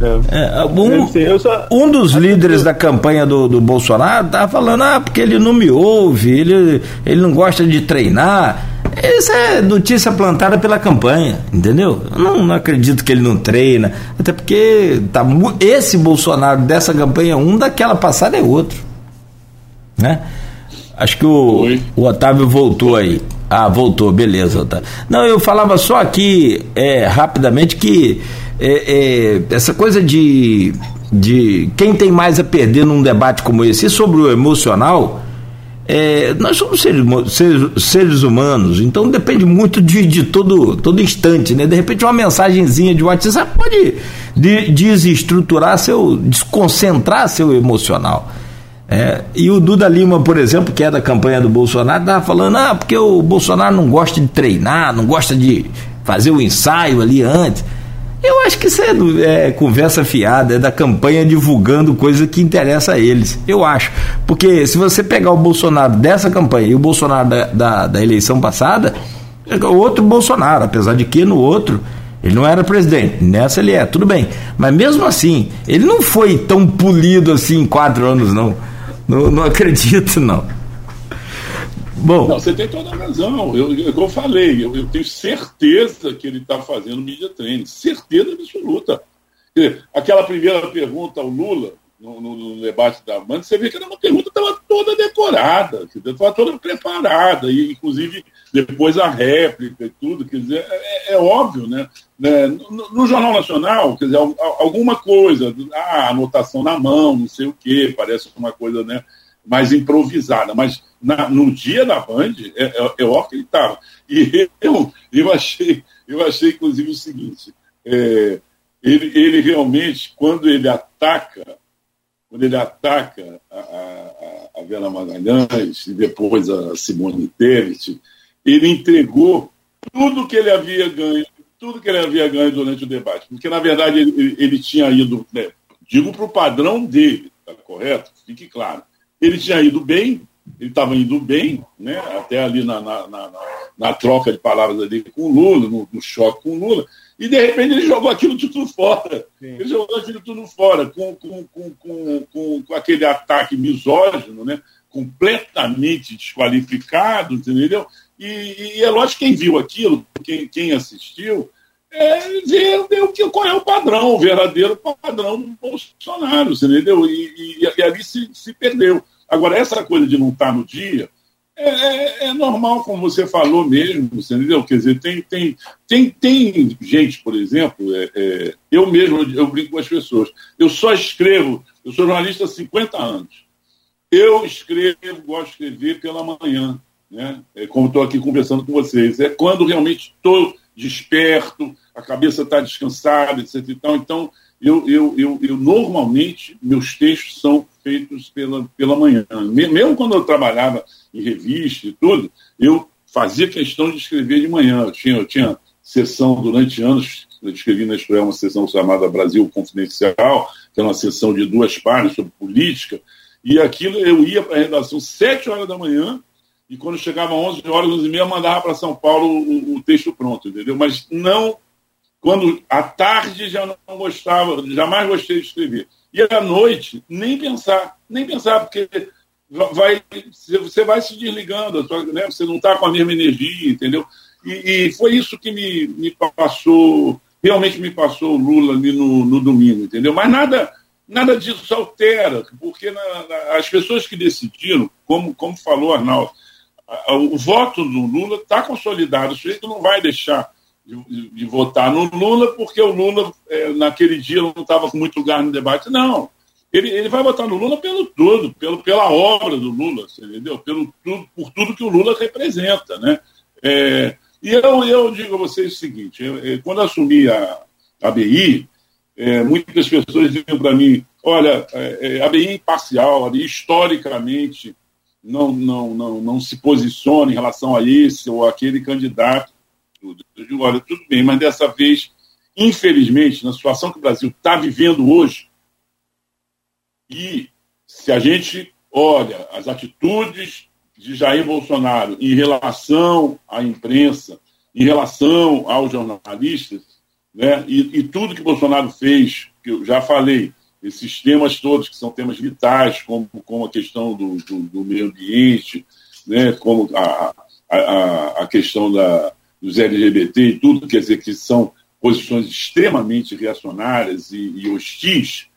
É, um, só... um, dos líderes da campanha do, do Bolsonaro estava falando, ah, porque ele não me ouve, ele, ele não gosta de treinar. Isso é notícia plantada pela campanha, entendeu? Eu não, não acredito que ele não treina, até porque tá, esse Bolsonaro dessa campanha um, daquela passada é outro. Né? Acho que o, o Otávio voltou aí. Ah, voltou, beleza, Otávio. Não, eu falava só aqui é, rapidamente que é, é, essa coisa de, de quem tem mais a perder num debate como esse, e sobre o emocional, é, nós somos seres, seres, seres, humanos, então depende muito de, de, todo, todo instante, né? De repente uma mensagenzinha de WhatsApp pode de, desestruturar seu, desconcentrar seu emocional. É, e o Duda Lima, por exemplo, que é da campanha do Bolsonaro, estava falando, ah, porque o Bolsonaro não gosta de treinar, não gosta de fazer o ensaio ali antes. Eu acho que isso é, é, conversa fiada, é da campanha divulgando coisa que interessa a eles. Eu acho. Porque se você pegar o Bolsonaro dessa campanha e o Bolsonaro da, da, da eleição passada, é o outro Bolsonaro, apesar de que no outro ele não era presidente. Nessa ele é, tudo bem. Mas mesmo assim, ele não foi tão polido assim em quatro anos, não. Não, não acredito, não. Bom. Não, você tem toda a razão. Eu, eu, eu falei, eu, eu, tenho certeza que ele está fazendo media training. Certeza absoluta. Aquela primeira pergunta ao Lula, no, no, no, debate da Band, você vê que era uma pergunta que estava toda decorada, estava toda preparada, e inclusive depois a réplica e tudo, quer dizer, é, é óbvio, né? né? No, no, Jornal Nacional, quer dizer, alguma coisa, ah, anotação na mão, não sei o quê, parece uma coisa né, mais improvisada, mas na, no dia da Band, é, é, é óbvio que ele estava. E eu, eu, achei, eu achei, inclusive, o seguinte, é, ele, ele realmente, quando ele ataca quando ele ataca a, a, a Vera Magalhães e depois a Simone Tebet, ele entregou tudo que ele havia ganho, tudo que ele havia ganho durante o debate. Porque, na verdade, ele, ele tinha ido, né, digo para o padrão dele, tá correto? Fique claro. Ele tinha ido bem, ele estava indo bem, né, até ali na, na, na, na, troca de palavras ali com o Lula, no, no choque com o Lula, e de repente ele jogou aquilo tudo fora. Sim. Ele jogou aquilo tudo fora, com, com, com, com, com, aquele ataque misógino, né? completamente desqualificado, entendeu? E, e, é lógico que quem viu aquilo, quem, quem assistiu, é, vê, vê o que, qual é o padrão, o verdadeiro padrão do Bolsonaro, entendeu? E, e, e ali se, se perdeu. Agora, essa coisa de não estar no dia, é, é, é, normal, como você falou mesmo, você entendeu? Quer dizer, tem, tem, tem, tem gente, por exemplo, é, é, eu mesmo, eu brinco com as pessoas, eu só escrevo, eu sou jornalista há 50 anos, eu escrevo, gosto de escrever pela manhã, né? É, como estou aqui conversando com vocês, é quando realmente estou desperto, a cabeça está descansada, etc. Então, eu, eu, eu, eu, normalmente, meus textos são feitos pela, pela manhã. Mesmo quando eu trabalhava em revista e tudo, eu fazia questão de escrever de manhã. Eu tinha, eu tinha sessão durante anos, eu escrevi na Express uma sessão chamada Brasil Confidencial, que é uma sessão de duas páginas sobre política, e aquilo eu ia para a redação sete horas da manhã, e quando chegava 11 horas, 11 e meia, mandava para São Paulo o, o texto pronto, entendeu? Mas não quando à tarde já não gostava, jamais gostei de escrever. E à noite, nem pensar, nem pensar, porque vai, você vai se desligando, né? você não está com a mesma energia, entendeu? E, e, foi isso que me, me passou, realmente me passou o Lula ali no, no domingo, entendeu? Mas nada, nada disso altera, porque na, na, as pessoas que decidiram, como, como falou Arnaldo, o voto do Lula está consolidado, o sujeito não vai deixar de, de, votar no Lula, porque o Lula, é, naquele dia, não estava com muito lugar no debate. Não. Ele, ele vai votar no Lula pelo tudo, pelo, pela obra do Lula, entendeu? Pelo, tudo, por tudo que o Lula representa. Né? É, e eu, eu digo a vocês o seguinte: eu, eu, quando assumi a, a BI, é, muitas pessoas diziam para mim: olha, é, é a BI imparcial, a BI historicamente não, não, não, não se posiciona em relação a esse ou aquele candidato. Eu digo, olha, tudo bem, mas dessa vez, infelizmente, na situação que o Brasil está vivendo hoje, e se a gente olha as atitudes de Jair Bolsonaro em relação à imprensa, em relação aos jornalistas, né, e, e tudo que Bolsonaro fez, que eu já falei, esses temas todos, que são temas vitais, como, como a questão do, do, do meio ambiente, né, como a, a, a questão da, dos LGBT e tudo, quer dizer, que são posições extremamente reacionárias e, e hostis,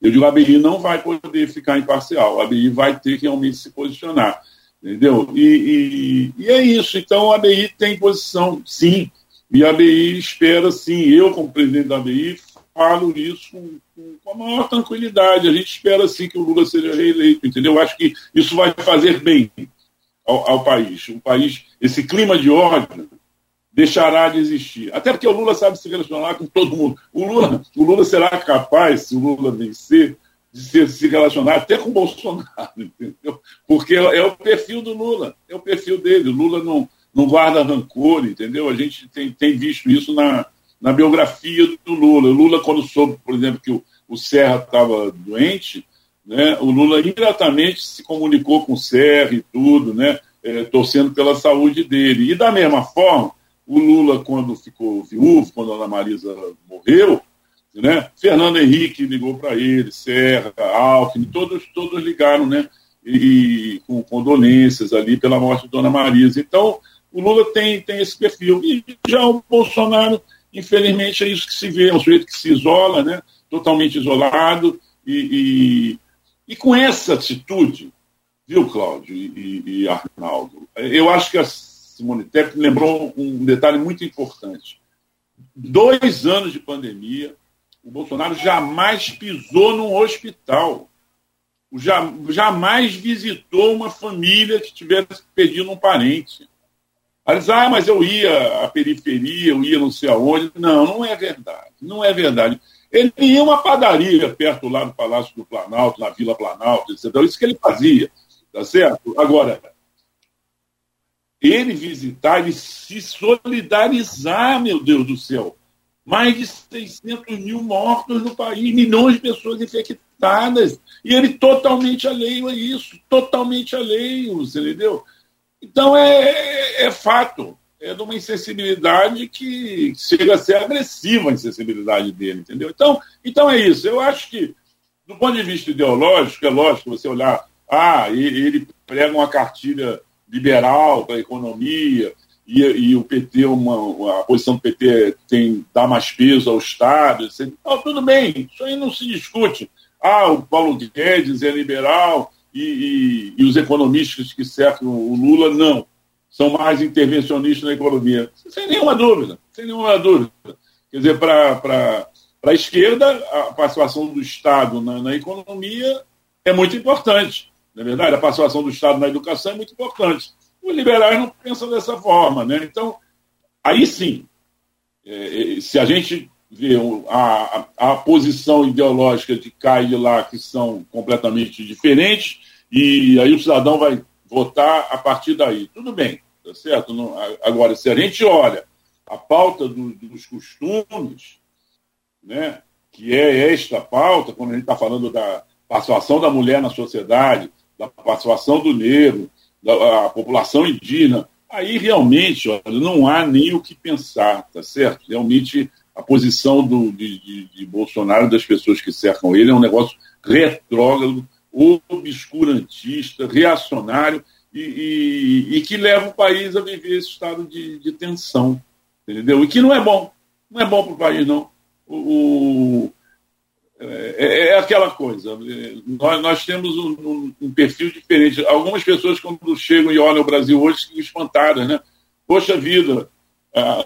eu digo, a ABI não vai poder ficar imparcial, a ABI vai ter que realmente se posicionar, entendeu? E, e, e é isso, então a ABI tem posição, sim, e a ABI espera, sim, eu como presidente da ABI falo isso com, com, a maior tranquilidade, a gente espera, sim, que o Lula seja reeleito, entendeu? Eu acho que isso vai fazer bem ao, ao país, um país, esse clima de ódio, deixará de existir. Até porque o Lula sabe se relacionar com todo mundo. O Lula, o Lula será capaz, se o Lula vencer, de se, se relacionar até com o Bolsonaro, entendeu? Porque é, é o perfil do Lula, é o perfil dele. O Lula não, não guarda rancor, entendeu? A gente tem, tem visto isso na, na biografia do Lula. O Lula, quando soube, por exemplo, que o, o Serra estava doente, né, o Lula imediatamente se comunicou com o Serra e tudo, né, é, torcendo pela saúde dele. E da mesma forma, o Lula, quando ficou viúvo, quando a Ana Marisa morreu, né? Fernando Henrique ligou para ele, Serra, Alckmin, todos, todos ligaram, né? E, com condolências ali pela morte de Dona Marisa. Então, o Lula tem, tem esse perfil. E já o Bolsonaro, infelizmente, é isso que se vê, é um sujeito que se isola, né? Totalmente isolado, E, e, e com essa atitude, viu, Cláudio e, e, Arnaldo, eu acho que a Simone Tebet lembrou um detalhe muito importante. Dois anos de pandemia, o Bolsonaro jamais pisou num hospital. Jamais visitou uma família que tivesse perdido um parente. Aí diz, ah, mas eu ia à periferia, eu ia não sei aonde. Não, não é verdade. Não é verdade. Ele ia uma padaria perto lá do Palácio do Planalto, na Vila Planalto, etc. Isso que ele fazia, tá certo? Agora, ele visitar, ele se solidarizar, meu Deus do céu. Mais de 600 mil mortos no país, milhões de pessoas infectadas. E ele totalmente alheio a isso, totalmente alheio, você entendeu? Então é, é, é fato, é de uma insensibilidade que chega a ser agressiva a insensibilidade dele, entendeu? Então, então é isso. Eu acho que, do ponto de vista ideológico, é lógico você olhar, ah, ele prega uma cartilha liberal para a economia, e, e, o PT, uma, a posição do PT tem dá mais peso ao Estado, tudo bem, isso aí não se discute. Ah, o Paulo Guedes é liberal e, e, e os economistas que cercam o Lula não. São mais intervencionistas na economia. Sem nenhuma dúvida, sem nenhuma dúvida. Quer dizer, para a esquerda, a participação do Estado na, na economia é muito importante. Na é verdade, a participação do Estado na educação é muito importante. Os liberais não pensam dessa forma. Né? Então, aí sim, é, é se a gente vê a, a, a, posição ideológica de cá e de lá, que são completamente diferentes, e aí o cidadão vai votar a partir daí. Tudo bem, tá certo? Não, agora, se a gente olha a pauta do, dos costumes, né, que é esta pauta, quando a gente está falando da participação da mulher na sociedade, da participação do negro, da população indígena, aí realmente olha, não há nem o que pensar, tá certo? Realmente a posição do, de, de, de Bolsonaro das pessoas que cercam ele é um negócio retrógrado, obscurantista, reacionário e, e, e, que leva o país a viver esse estado de, de, tensão, entendeu? E que não é bom, não é bom para o país, não. O, é, é, aquela coisa. Nós, nós temos um, um, perfil diferente. Algumas pessoas, quando chegam e olham o Brasil hoje, ficam espantadas, né? Poxa vida,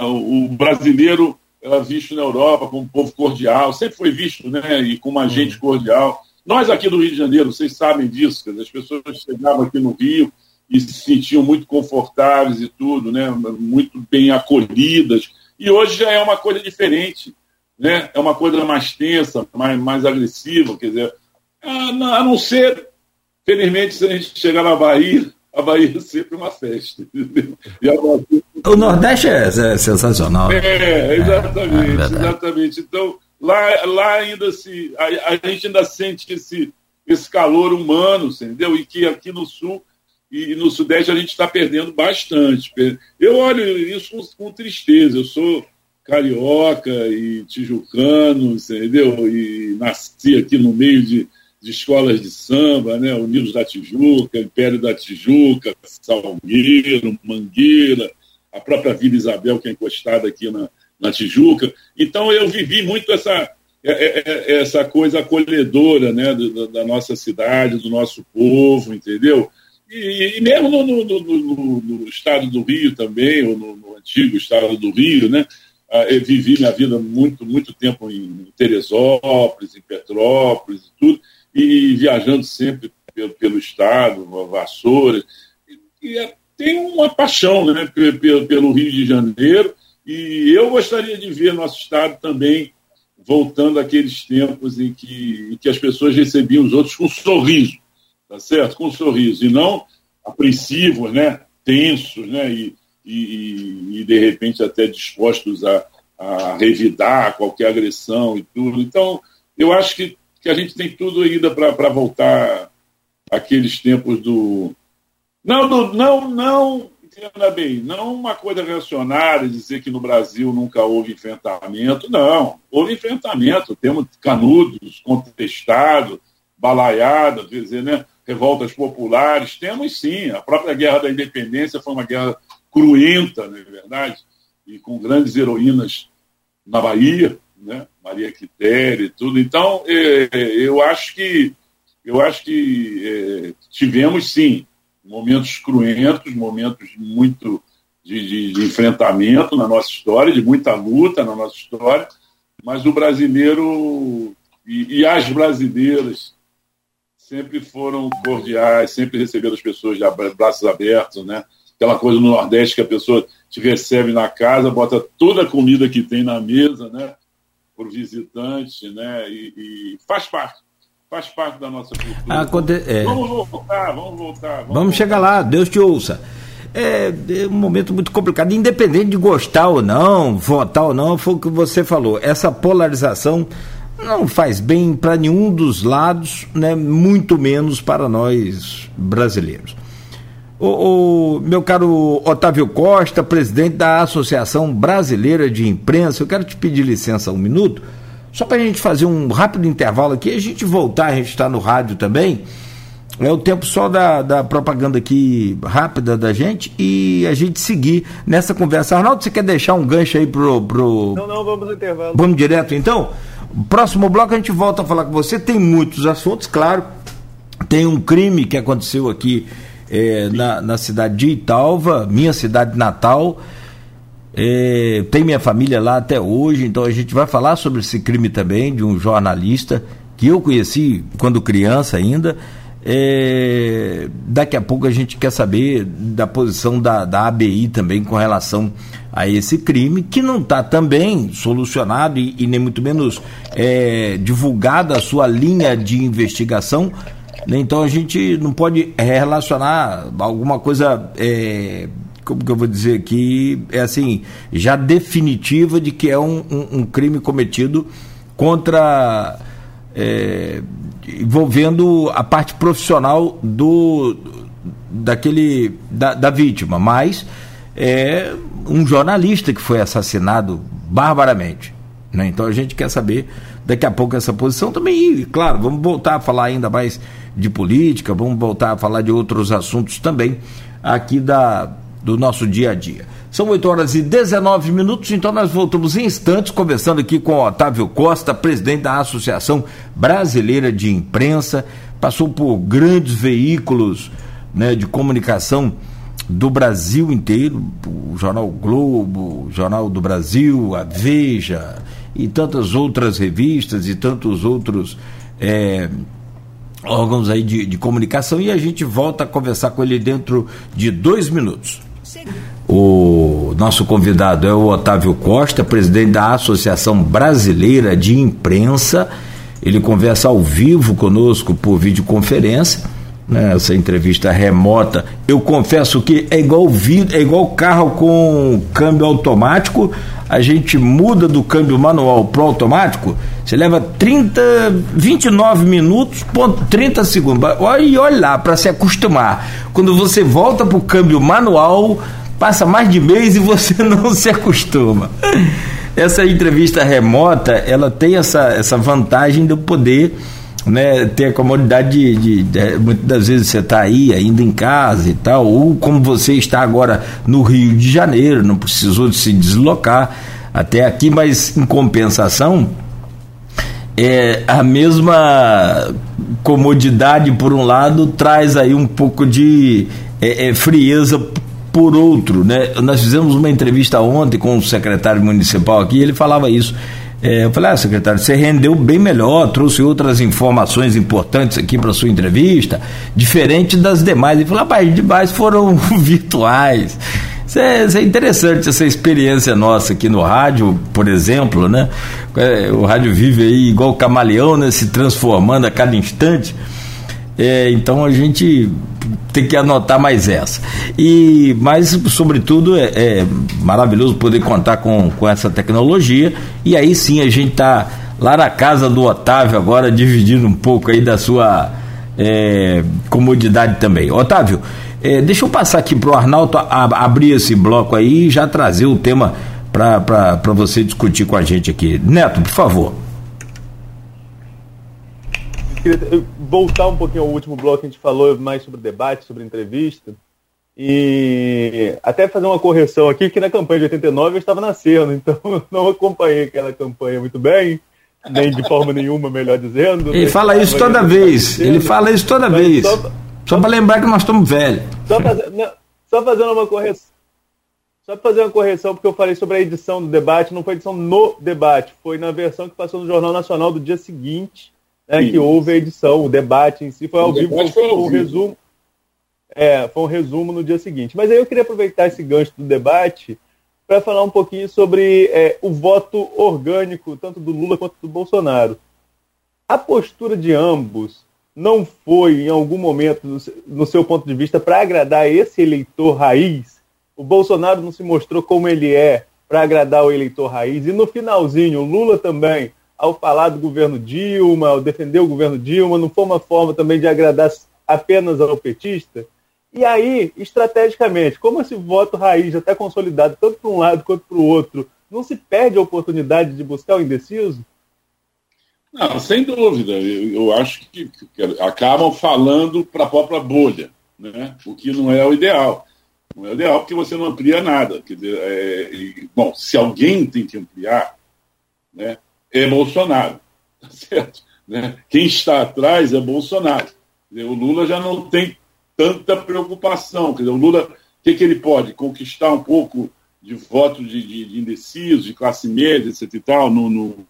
o brasileiro é visto na Europa como um povo cordial, sempre foi visto, né? E com uma gente cordial. Nós aqui do Rio de Janeiro, vocês sabem disso, as pessoas chegavam aqui no Rio e se sentiam muito confortáveis e tudo, né? Muito bem acolhidas. E hoje já é uma coisa diferente né? é uma coisa mais tensa, mais, mais agressiva, quer dizer, a, não ser, felizmente, se a gente chegar na Bahia, a Bahia é sempre uma festa. Bahia... O Nordeste é, é sensacional. É, exatamente, é, é exatamente. Então, lá, lá ainda se. A, a, gente ainda sente esse, esse calor humano, entendeu? E que aqui no sul e no Sudeste a gente está perdendo bastante. Eu olho isso com, tristeza. Eu sou carioca e tijucano, entendeu? E nasci aqui no meio de, de escolas de samba, né? Unidos da Tijuca, Império da Tijuca, Salgueiro, Mangueira, a própria Vila Isabel, que é encostada aqui na, na Tijuca. Então eu vivi muito essa, é, é, é, essa coisa acolhedora né? da, nossa cidade, do nosso povo, entendeu? E, e mesmo no, no, no, no, estado do Rio também, ou no, antigo estado do Rio, né? Ah, eu vivi minha vida muito, muito tempo em Teresópolis, em Petrópolis e tudo, e viajando sempre pelo, pelo estado, Vassoura. E, e tem uma paixão né, pelo, pelo Rio de Janeiro, e eu gostaria de ver nosso estado também voltando àqueles tempos em que, em que as pessoas recebiam os outros com sorriso, tá certo? Com sorriso, e não apreensivos, né? tensos, né? E, e, e de repente até dispostos a, a revidar qualquer agressão e tudo. Então, eu acho que, que a gente tem tudo ainda para voltar àqueles tempos do. Não, do, não, não, entenda bem, não uma coisa reacionária, dizer que no Brasil nunca houve enfrentamento. Não, houve enfrentamento. Temos canudos, contestados, balaiadas, dizer, né? revoltas populares. Temos sim. A própria Guerra da Independência foi uma guerra cruenta, não é verdade? E com grandes heroínas na Bahia, né? Maria Quitéria e tudo. Então, é, eu acho que eu acho que é, tivemos sim momentos cruentos, momentos muito de, de, de, enfrentamento na nossa história, de muita luta na nossa história, mas o brasileiro e, e as brasileiras sempre foram cordiais, sempre receberam as pessoas de braços abertos, né? Aquela coisa no Nordeste que a pessoa te recebe na casa, bota toda a comida que tem na mesa, né? Por visitante, né? E, e faz parte faz parte da nossa cultura. Aconte é. Vamos voltar, vamos voltar. Vamos, vamos chegar lá, Deus te ouça. É, é, um momento muito complicado, independente de gostar ou não, votar ou não, foi o que você falou. Essa polarização não faz bem para nenhum dos lados, né, muito menos para nós brasileiros. O, o, meu caro Otávio Costa, presidente da Associação Brasileira de Imprensa, eu quero te pedir licença um minuto só para a gente fazer um rápido intervalo aqui, a gente voltar, a gente está no rádio também. É o tempo só da, da propaganda aqui rápida da gente e a gente seguir nessa conversa. Arnaldo, você quer deixar um gancho aí pro. pro... Não, não, vamos no intervalo. Vamos direto então? Próximo bloco a gente volta a falar com você. Tem muitos assuntos, claro. Tem um crime que aconteceu aqui é, na, na cidade de Italva, minha cidade natal. É, tem minha família lá até hoje, então a gente vai falar sobre esse crime também de um jornalista que eu conheci quando criança ainda. É, daqui a pouco a gente quer saber da posição da, da ABI também com relação a esse crime, que não está também solucionado e, e, nem muito menos é, divulgada a sua linha de investigação. Né? Então a gente não pode relacionar alguma coisa é, como que eu vou dizer aqui, é assim, já definitiva de que é um, um, um crime cometido contra. É, envolvendo a parte profissional do daquele da, da vítima, mas é um jornalista que foi assassinado barbaramente. Né? Então a gente quer saber daqui a pouco essa posição também. E, claro, vamos voltar a falar ainda mais de política, vamos voltar a falar de outros assuntos também aqui da, do nosso dia a dia. São 8 horas e 19 minutos, então nós voltamos em instantes, conversando aqui com o Otávio Costa, presidente da Associação Brasileira de Imprensa, passou por grandes veículos né, de comunicação do Brasil inteiro, o Jornal Globo, o Jornal do Brasil, a Veja e tantas outras revistas e tantos outros é, órgãos aí de, de comunicação e a gente volta a conversar com ele dentro de dois minutos. O nosso convidado é o Otávio Costa, presidente da Associação Brasileira de Imprensa. Ele conversa ao vivo conosco por videoconferência. Né, essa entrevista remota. Eu confesso que é igual é igual carro com câmbio automático. A gente muda do câmbio manual para automático. Você leva 30, 29 minutos, ponto 30 segundos. Olha, e olha lá para se acostumar. Quando você volta para o câmbio manual, passa mais de mês e você não se acostuma. Essa entrevista remota, ela tem essa, essa vantagem de poder né, ter a comodidade de, de, de muitas das vezes você está aí ainda em casa e tal, ou como você está agora no Rio de Janeiro, não precisou de se deslocar até aqui, mas em compensação é, a mesma comodidade por um lado traz aí um pouco de é, é, frieza por outro, né? Nós fizemos uma entrevista ontem com o secretário municipal aqui, ele falava isso. É, eu falei, ah, secretário, você rendeu bem melhor, trouxe outras informações importantes aqui para sua entrevista, diferente das demais. Ele falou, rapaz, demais foram virtuais. Isso é, isso é, interessante, essa experiência nossa aqui no rádio, por exemplo, né? É, o rádio vive aí igual o camaleão, né? Se transformando a cada instante. É, então a gente tem que anotar mais essa. E, mas, sobretudo, é, é, maravilhoso poder contar com, com essa tecnologia. E aí sim a gente está lá na casa do Otávio agora, dividindo um pouco aí da sua é, comodidade também. Otávio, é, deixa eu passar aqui para o Arnaldo abrir esse bloco aí e já trazer o tema para você discutir com a gente aqui. Neto, por favor queria voltar um pouquinho ao último bloco, a gente falou mais sobre debate, sobre entrevista. E até fazer uma correção aqui, que na campanha de 89 eu estava nascendo, então não acompanhei aquela campanha muito bem. nem de forma nenhuma, melhor dizendo. Ele fala isso toda vez. Ele fala isso toda vez. Só, só para lembrar que nós estamos velhos. Só, só fazendo uma correção. Só para fazer uma correção, porque eu falei sobre a edição do debate, não foi edição no debate, foi na versão que passou no Jornal Nacional do dia seguinte, né, que houve a edição, o debate em si foi ao o vivo, foi, um resumo. É, foi um resumo no dia seguinte. Mas aí eu queria aproveitar esse gancho do debate para falar um pouquinho sobre é, o voto orgânico, tanto do Lula quanto do Bolsonaro. A postura de ambos não foi, em algum momento, no seu ponto de vista, para agradar esse eleitor raiz? O Bolsonaro não se mostrou como ele é para agradar o eleitor raiz. E no finalzinho, o Lula também, ao falar do governo Dilma, ao defender o governo Dilma, não foi uma forma também de agradar apenas ao petista? E aí, estrategicamente, como esse voto raiz já está consolidado tanto para um lado quanto para o outro, não se perde a oportunidade de buscar o indeciso? Não, sem dúvida. Eu, eu acho que, que, acabam falando para a própria bolha, né? o que não é o ideal. Não é o ideal porque você não amplia nada. Quer dizer, é, bom, se alguém tem que ampliar, né, é Bolsonaro. Tá certo? Né? Quem está atrás é Bolsonaro. O Lula já não tem tanta preocupação. Dizer, o Lula, o que, que ele pode? Conquistar um pouco de votos de, de, de indecisos, de classe média, etc. e tal, no, no,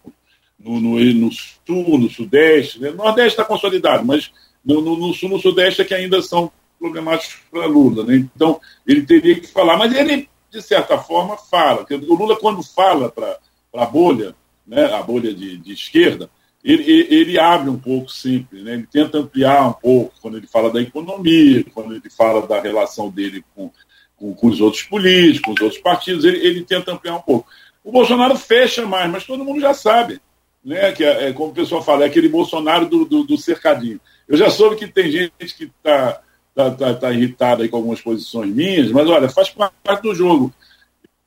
no, no, sul, no sudeste. Né? No nordeste está consolidado, mas no, no, no sul, no sudeste é que ainda são problemáticos para Lula. Né? Então, ele teria que falar. Mas ele, de certa forma, fala. O Lula, quando fala para a bolha, né, a bolha de, de esquerda, ele, ele, abre um pouco sempre, né? ele tenta ampliar um pouco quando ele fala da economia, quando ele fala da relação dele com, com, com os outros políticos, com os outros partidos, ele, ele, tenta ampliar um pouco. O Bolsonaro fecha mais, mas todo mundo já sabe, né? que é, é como o pessoal fala, é aquele Bolsonaro do, do, do, cercadinho. Eu já soube que tem gente que está tá, tá, tá irritada com algumas posições minhas, mas olha, faz parte do jogo.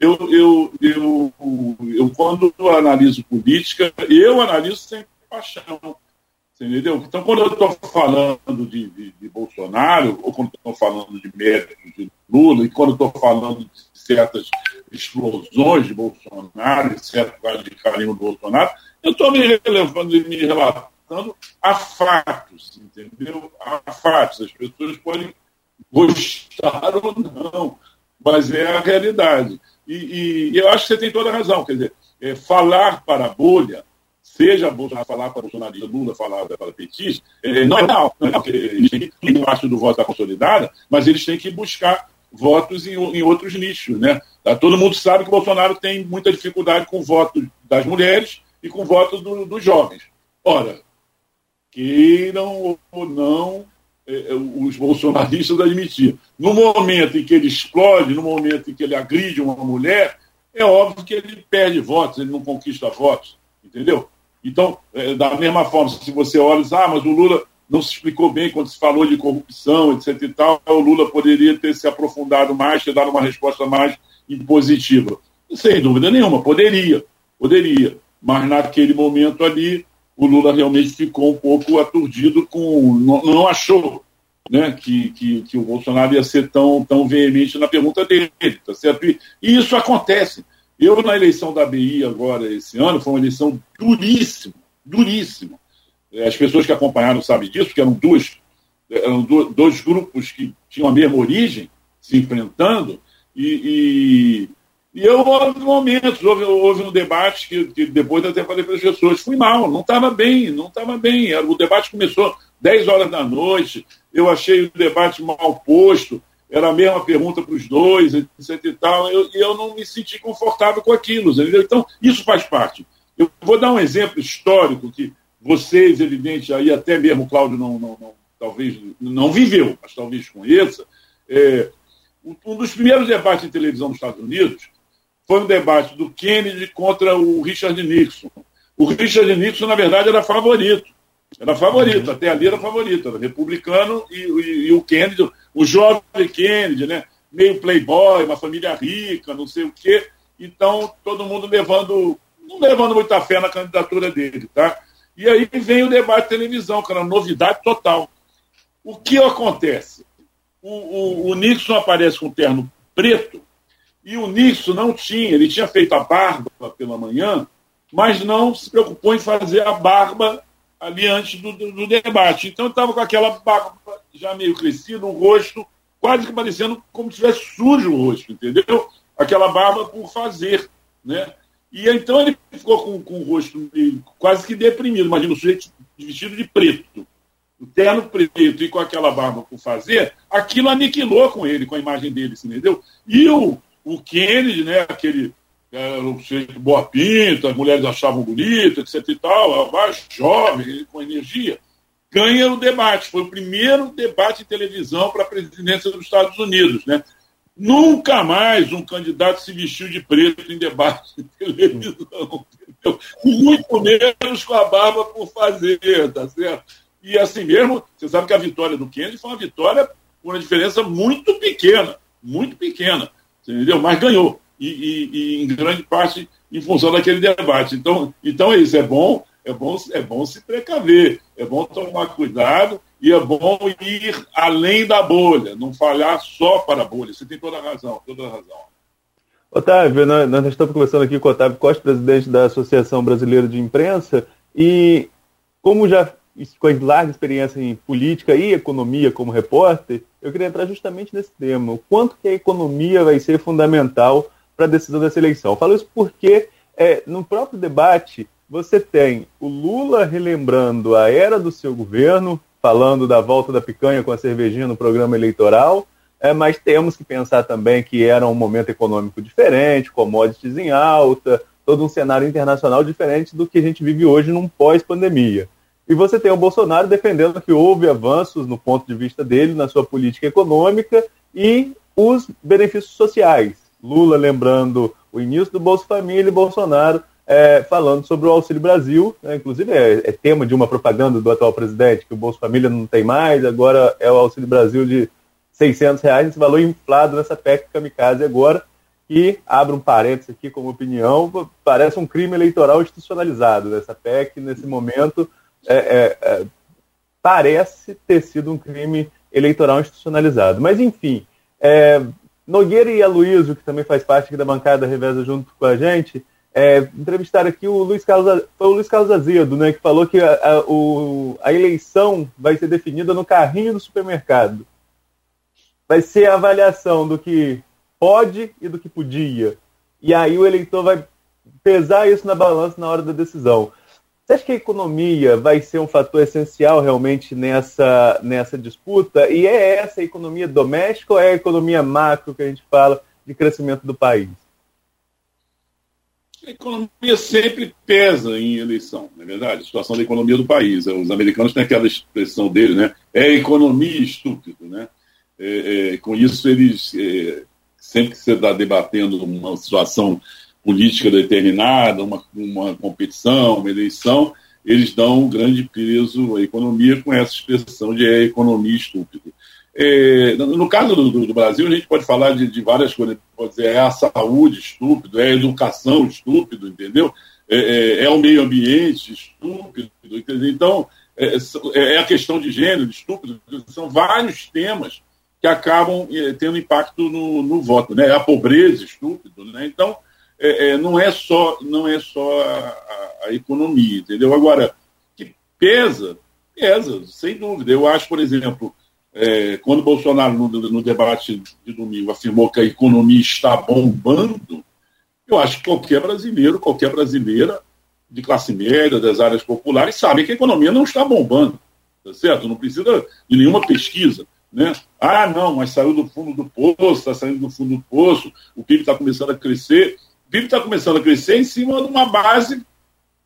Eu, eu, eu, eu, quando eu analiso política, eu analiso sempre paixão. Você entendeu? Então, quando eu estou falando de, de, de, Bolsonaro, ou quando estou falando de mérito de Lula, e quando estou falando de certas explosões de Bolsonaro, certo de carinho do Bolsonaro, eu estou me relevando e me relatando a fatos, entendeu? A fatos. As pessoas podem gostar ou não, mas é a realidade. E, e eu acho que você tem toda a razão. Quer dizer, é, falar para a bolha seja Bolsonaro falar para bolsonarista, Lula falar para petista, é, não é real. Não é eles têm que do voto da consolidada, mas eles têm que buscar votos em, em outros nichos. Né? Tá, todo mundo sabe que o Bolsonaro tem muita dificuldade com o voto das mulheres e com o voto do, dos jovens. Ora, queiram ou não os bolsonaristas admitir. No momento em que ele explode, no momento em que ele agride uma mulher, é óbvio que ele perde votos, ele não conquista votos, entendeu? Então, é, da mesma forma, se você olha e diz, ah, mas o Lula não se explicou bem quando se falou de corrupção, etc. e tal, o Lula poderia ter se aprofundado mais, ter dado uma resposta mais impositiva. Sem dúvida nenhuma, poderia, poderia. Mas naquele momento ali, o Lula realmente ficou um pouco aturdido com. não, não achou né, que, que, que, o Bolsonaro ia ser tão, tão veemente na pergunta dele, tá certo? E, e isso acontece. Eu, na eleição da BI agora, esse ano, foi uma eleição duríssima, duríssima. É, as pessoas que acompanharam sabem disso, que eram, duas, eram dois grupos que tinham a mesma origem, se enfrentando, e, e, eu, houve momentos, houve, houve um debate que, que depois até falei para as pessoas, fui mal, não estava bem, não estava bem. O debate começou 10 horas da noite, eu achei o debate mal posto, era a mesma pergunta para os dois, etc e tal, e eu, eu, não me senti confortável com aquilo, entendeu? Então, isso faz parte. Eu vou dar um exemplo histórico que vocês, evidente, aí até mesmo o Cláudio não, não, não, talvez não viveu, mas talvez conheça. É, um dos primeiros debates em televisão nos Estados Unidos foi um debate do Kennedy contra o Richard Nixon. O Richard Nixon, na verdade, era favorito. Era favorito, até ali era favorito, era republicano e, e, e o Kennedy, o jovem Kennedy, né? Meio playboy, uma família rica, não sei o quê. Então, todo mundo levando, não levando muita fé na candidatura dele, tá? E aí vem o debate de televisão, que era uma novidade total. O que acontece? O, o, o Nixon aparece com um terno preto e o Nixon não tinha, ele tinha feito a barba pela manhã, mas não se preocupou em fazer a barba ali antes do, do, do debate. Então estava com aquela barba já meio crescida, o rosto quase que parecendo como se tivesse sujo o rosto, entendeu? Aquela barba por fazer, né? E então ele ficou com, com o rosto quase que deprimido. Imagina o sujeito vestido de preto, o terno preto e com aquela barba por fazer, aquilo aniquilou com ele, com a imagem dele, entendeu? E o, o Kennedy, né, aquele era um sujeito boa pinta, as mulheres achavam bonito, etc e tal, mais jovem, com energia, ganha o debate. Foi o primeiro debate em televisão para a presidência dos Estados Unidos. Né? Nunca mais um candidato se vestiu de preto em debate de televisão. Muito menos com a barba por fazer, tá certo? E assim mesmo, você sabe que a vitória do Kennedy foi uma vitória com uma diferença muito pequena, muito pequena, entendeu? Mas ganhou e, e, e, em grande parte em função daquele debate. Então, então é isso, é bom, é bom, é bom se precaver, é bom tomar cuidado e é bom ir além da bolha, não falhar só para a bolha. Você tem toda a razão, toda a razão. Otávio, nós, nós estamos conversando aqui com o Otávio Costa, presidente da Associação Brasileira de Imprensa, e como já com larga experiência em política e economia como repórter, eu queria entrar justamente nesse tema. O quanto que a economia vai ser fundamental para a decisão dessa eleição. Eu falo isso porque é, no próprio debate você tem o Lula relembrando a era do seu governo, falando da volta da picanha com a cervejinha no programa eleitoral, é, mas temos que pensar também que era um momento econômico diferente, commodities em alta, todo um cenário internacional diferente do que a gente vive hoje num pós-pandemia. E você tem o Bolsonaro defendendo que houve avanços no ponto de vista dele, na sua política econômica e os benefícios sociais. Lula lembrando o início do Bolsa Família e Bolsonaro é, falando sobre o Auxílio Brasil, né, inclusive é, é, tema de uma propaganda do atual presidente, que o Bolsa Família não tem mais, agora é o Auxílio Brasil de 600 reais, esse valor inflado nessa PEC kamikaze agora, e abre um parênteses aqui como opinião, parece um crime eleitoral institucionalizado nessa PEC, nesse momento, é, é, é, parece ter sido um crime eleitoral institucionalizado. Mas, enfim, é, Nogueira e Aloysio, que também faz parte aqui da bancada Reveza junto com a gente, é, entrevistaram aqui o Luiz Carlos, foi o Luiz Carlos Azedo, né, que falou que a, a, o, a eleição vai ser definida no carrinho do supermercado. Vai ser a avaliação do que pode e do que podia. E aí o eleitor vai pesar isso na balança na hora da decisão. Você acha que a economia vai ser um fator essencial realmente nessa, nessa disputa? E é essa a economia doméstica ou é a economia macro que a gente fala de crescimento do país? A economia sempre pesa em eleição, não é verdade? A situação da economia do país. Os americanos têm aquela expressão dele, né? É economia estúpido, né? É, é, com isso, eles, é, sempre que você está debatendo uma situação política determinada, uma, uma competição, uma eleição, eles dão um grande peso à economia com essa expressão de é economia estúpida. É, no caso do, do, Brasil, a gente pode falar de, de, várias coisas. Pode dizer, é a saúde estúpido, é a educação estúpido, entendeu? É, é, é o meio ambiente estúpido. Entendeu? Então, é, é, é, a questão de gênero estúpido. São vários temas que acabam tendo impacto no, no voto. Né? A pobreza estúpido. Né? Então, é, é, não é só, não é só a, a, economia, entendeu? Agora, que pesa, pesa, sem dúvida. Eu acho, por exemplo, é, quando Bolsonaro, no, no, debate de domingo, afirmou que a economia está bombando, eu acho que qualquer brasileiro, qualquer brasileira de classe média, das áreas populares, sabe que a economia não está bombando, tá certo? Não precisa de nenhuma pesquisa. Né? Ah, não, mas saiu do fundo do poço, está saindo do fundo do poço, o PIB está começando a crescer. PIB está começando a crescer em cima de uma base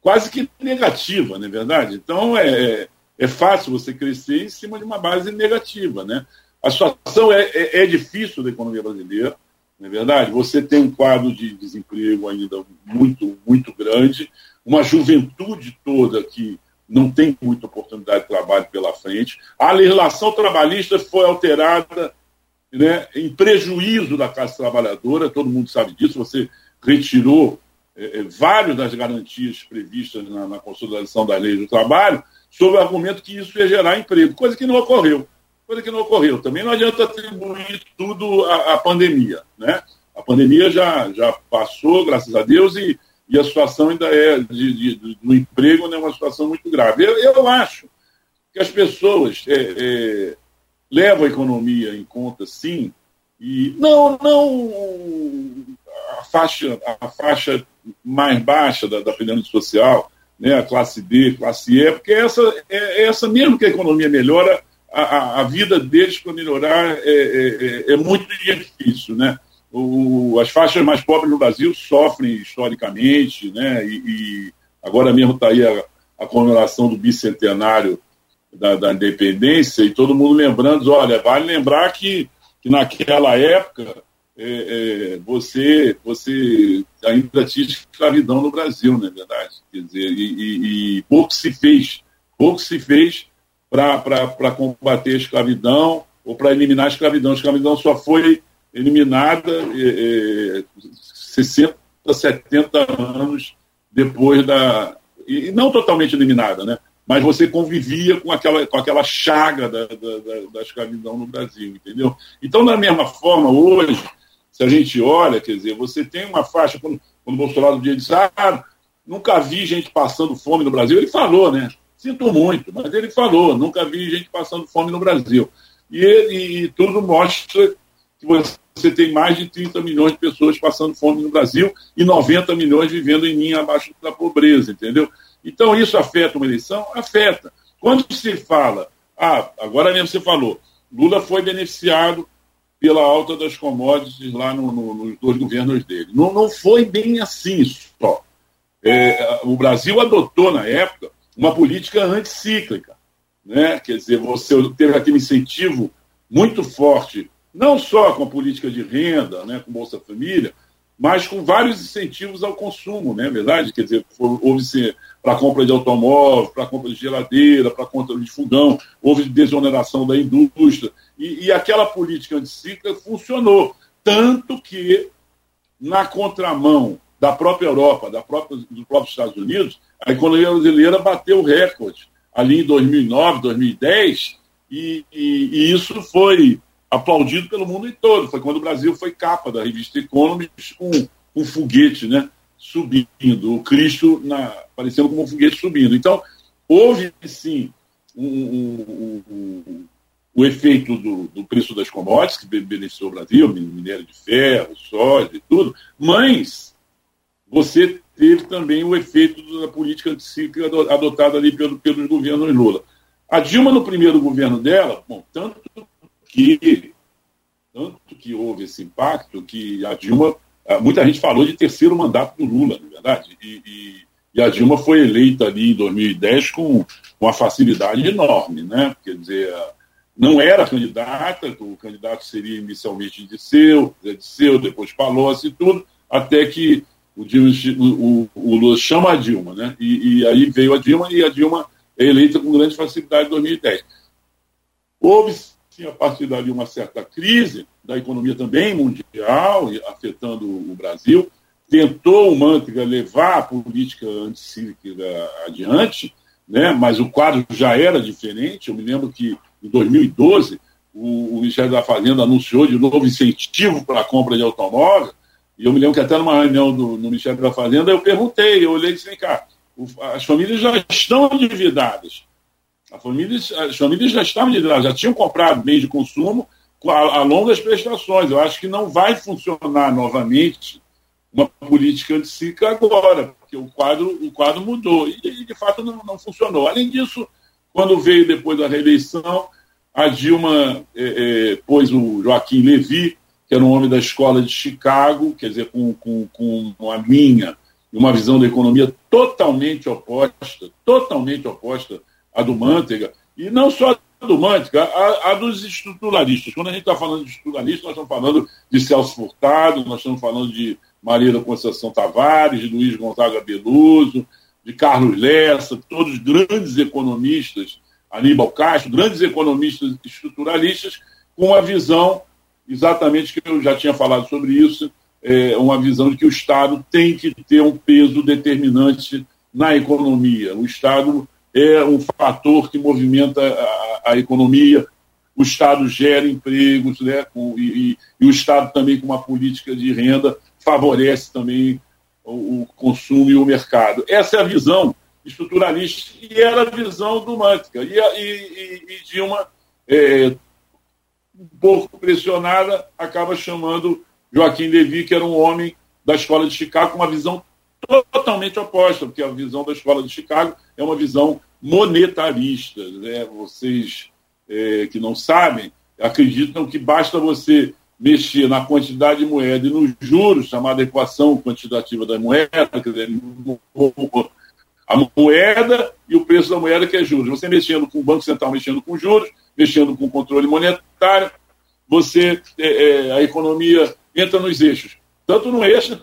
quase que negativa, não é verdade? Então é, é fácil você crescer em cima de uma base negativa. Né? A situação é, é, é difícil da economia brasileira, não é verdade? Você tem um quadro de desemprego ainda muito, muito grande, uma juventude toda que não tem muita oportunidade de trabalho pela frente. A legislação trabalhista foi alterada né, em prejuízo da classe trabalhadora, todo mundo sabe disso. Você retirou é, é, várias das garantias previstas na, na, consolidação da lei do trabalho, sob o argumento que isso ia gerar emprego, coisa que não ocorreu. Coisa que não ocorreu. Também não adianta atribuir tudo à, à pandemia. Né? A pandemia já, já passou, graças a Deus, e, e a situação ainda é de, de, do emprego é uma situação muito grave. Eu, eu acho que as pessoas é, é, levam a economia em conta, sim, e não, não a faixa, a faixa mais baixa da, da pirâmide social, né, a classe D, classe E, porque essa, é, essa mesmo que a economia melhora, a, a vida deles para melhorar é, é, é, é muito difícil, né? O, as faixas mais pobres no Brasil sofrem historicamente, né? E, e agora mesmo está aí a, a, comemoração do bicentenário da, da, independência e todo mundo lembrando, olha, vale lembrar que, que naquela época é, é, você, você ainda tinha escravidão no Brasil, não é verdade? Quer dizer, e, e, e pouco se fez, pouco se fez para combater a escravidão ou para eliminar a escravidão. A escravidão só foi eliminada é, 60, 70 anos depois da. E não totalmente eliminada, né? Mas você convivia com aquela, com aquela chaga da, da, da, escravidão no Brasil, entendeu? Então, da mesma forma, hoje, se a gente olha, quer dizer, você tem uma faixa, quando, quando o Bolsonaro disse, ah, nunca vi gente passando fome no Brasil, ele falou, né? Sinto muito, mas ele falou, nunca vi gente passando fome no Brasil. E, e, e tudo mostra que você tem mais de 30 milhões de pessoas passando fome no Brasil e 90 milhões vivendo em linha abaixo da pobreza, entendeu? Então isso afeta uma eleição? Afeta. Quando se fala, ah, agora mesmo você falou, Lula foi beneficiado pela alta das commodities lá no, no, nos dois governos dele. Não, não foi bem assim só. É, o Brasil adotou, na época, uma política anticíclica. Né? Quer dizer, você teve aquele incentivo muito forte não só com a política de renda, né, com Bolsa Família, mas com vários incentivos ao consumo, né, verdade? Quer dizer, houve para compra de automóvel, para compra de geladeira, para compra de fogão, houve desoneração da indústria. E, e aquela política anticíclica funcionou. Tanto que, na contramão da própria Europa, da própria, dos próprios Estados Unidos, a economia brasileira bateu recorde ali em 2009, 2010, e, e, e isso foi aplaudido pelo mundo todo. Foi quando o Brasil foi capa da revista Economist com um foguete né, subindo, o Cristo na, aparecendo como um foguete subindo. Então, houve sim um, um, um, o efeito do, do, preço das commodities, que beneficiou o Brasil, minério de ferro, soja e tudo, mas você teve também o efeito da política anticíclica adotada ali pelo, pelos governos Lula. A Dilma, no primeiro governo dela, bom, tanto que tanto que houve esse impacto que a Dilma, muita gente falou de terceiro mandato do Lula, na é verdade, e, e, e, a Dilma foi eleita ali em 2010 com uma facilidade enorme, né? Quer dizer, não era candidata, o candidato seria inicialmente de seu, de seu, depois Palocci e tudo, até que o, Dilma, o, o, Lula chama a Dilma, né? E, e aí veio a Dilma e a Dilma é eleita com grande facilidade em 2010. Houve tinha a partir dali uma certa crise da economia também mundial, afetando o Brasil. Tentou o Manteiga levar a política anticíclica adiante, né? mas o quadro já era diferente. Eu me lembro que em 2012 o, o Ministério da Fazenda anunciou de novo incentivo para a compra de automóvel. E eu me lembro que até numa reunião do, no Ministério da Fazenda eu perguntei, eu olhei e disse, cá, as famílias já estão endividadas família, as famílias já estavam já tinham comprado bens de consumo a, a longas prestações. Eu acho que não vai funcionar novamente uma política anticíclica agora, porque o quadro, o quadro mudou e, de fato, não, não funcionou. Além disso, quando veio depois da reeleição, a Dilma é, é, pôs o Joaquim Levy, que era um homem da escola de Chicago, quer dizer, com, com, com uma linha e uma visão da economia totalmente oposta, totalmente oposta a do Manteiga, e não só a do Manteiga, a, a dos estruturalistas. Quando a gente está falando de estruturalistas, nós estamos falando de Celso Furtado, nós estamos falando de Maria da Conceição Tavares, de Luiz Gonzaga Beluso, de Carlos Lessa, todos grandes economistas, Aníbal Castro, grandes economistas estruturalistas, com uma visão, exatamente que eu já tinha falado sobre isso, é, uma visão de que o Estado tem que ter um peso determinante na economia. O Estado é um fator que movimenta a, a economia. O Estado gera empregos, né, com, e, e, o Estado também com uma política de renda favorece também o, o consumo e o mercado. Essa é a visão estruturalista e era a visão do Mantica. E, e, e Dilma, é, um pouco pressionada, acaba chamando Joaquim Levy, que era um homem da escola de Chicago, com uma visão totalmente oposta, porque a visão da escola de Chicago é uma visão monetarista. Né? Vocês é, que não sabem acreditam que basta você mexer na quantidade de moeda e nos juros, chamada equação quantitativa da moeda, quer dizer, a moeda e o preço da moeda, que é juros. Você mexendo com o Banco Central, mexendo com juros, mexendo com o controle monetário, você é, é, a economia entra nos eixos. Tanto no eixo,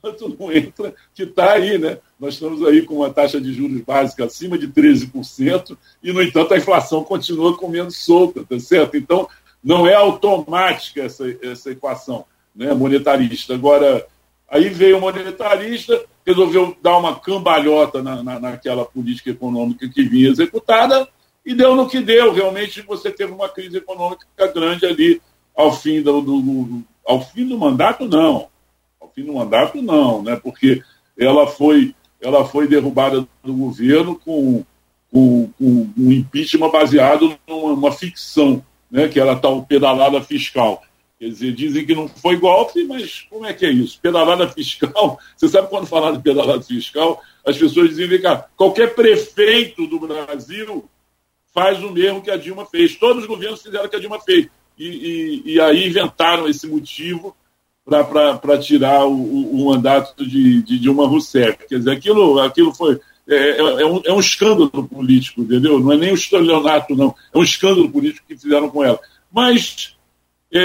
tanto não entra, que está aí, né? Nós estamos aí com uma taxa de juros básica acima de 13%, e, no entanto, a inflação continua comendo solta, tá certo? Então, não é automática essa, essa equação né, monetarista. Agora, aí veio o monetarista, resolveu dar uma cambalhota na, na, naquela política econômica que vinha executada e deu no que deu. Realmente você teve uma crise econômica grande ali ao fim do, do, do ao fim do mandato, não. Fim do mandato, não, né? porque ela foi, ela foi derrubada do governo com, com, com um impeachment baseado numa ficção, né? que era tal pedalada fiscal. Quer dizer, dizem que não foi golpe, mas como é que é isso? Pedalada fiscal, você sabe quando falar de pedalada fiscal, as pessoas dizem, que qualquer prefeito do Brasil faz o mesmo que a Dilma fez. Todos os governos fizeram o que a Dilma fez. E, e, e aí inventaram esse motivo para tirar o, o, mandato de, de Dilma Rousseff. Quer dizer, aquilo, aquilo foi. É, é, é, um, é um escândalo político, entendeu? Não é nem um estelionato, não. É um escândalo político que fizeram com ela. Mas é,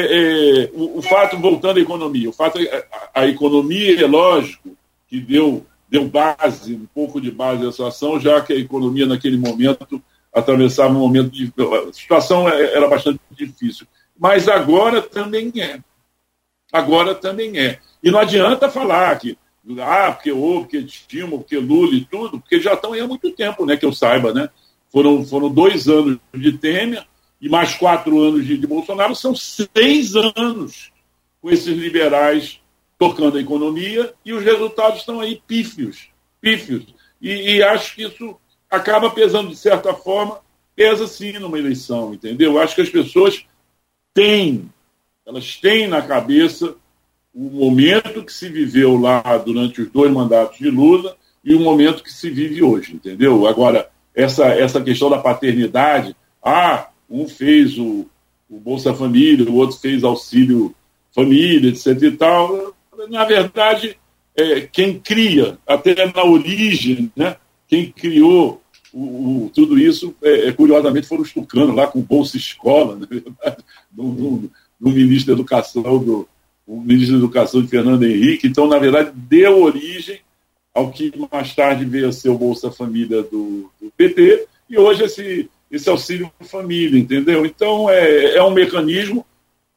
é, o, o, fato, voltando à economia, o fato, é, a, a, economia, é lógico, que deu, deu base, um pouco de base à situação, já que a economia naquele momento atravessava um momento de. A situação era bastante difícil. Mas agora também é. Agora também é. E não adianta falar que ah, porque houve, porque Dilma, porque Lula e tudo, porque já estão aí há muito tempo, né, que eu saiba, né? Foram, foram dois anos de Temer, e mais quatro anos de, de Bolsonaro, são seis anos com esses liberais tocando a economia e os resultados estão aí pífios, pífios. E, e, acho que isso acaba pesando de certa forma, pesa sim numa eleição, entendeu? Acho que as pessoas têm, elas têm na cabeça o momento que se viveu lá durante os dois mandatos de Lula e o momento que se vive hoje, entendeu? Agora, essa, essa questão da paternidade, ah, um fez o, o Bolsa Família, o outro fez Auxílio Família, etc. e tal. Na verdade, é, quem cria, até na origem, né, quem criou o, o, tudo isso, é, é, curiosamente, foram os tucanos lá com Bolsa Escola, na verdade, do ministro da Educação, do o ministro da Educação de Fernando Henrique. Então, na verdade, deu origem ao que mais tarde veio a ser o Bolsa Família do, do PT, e hoje esse, esse auxílio família, entendeu? Então, é, é um mecanismo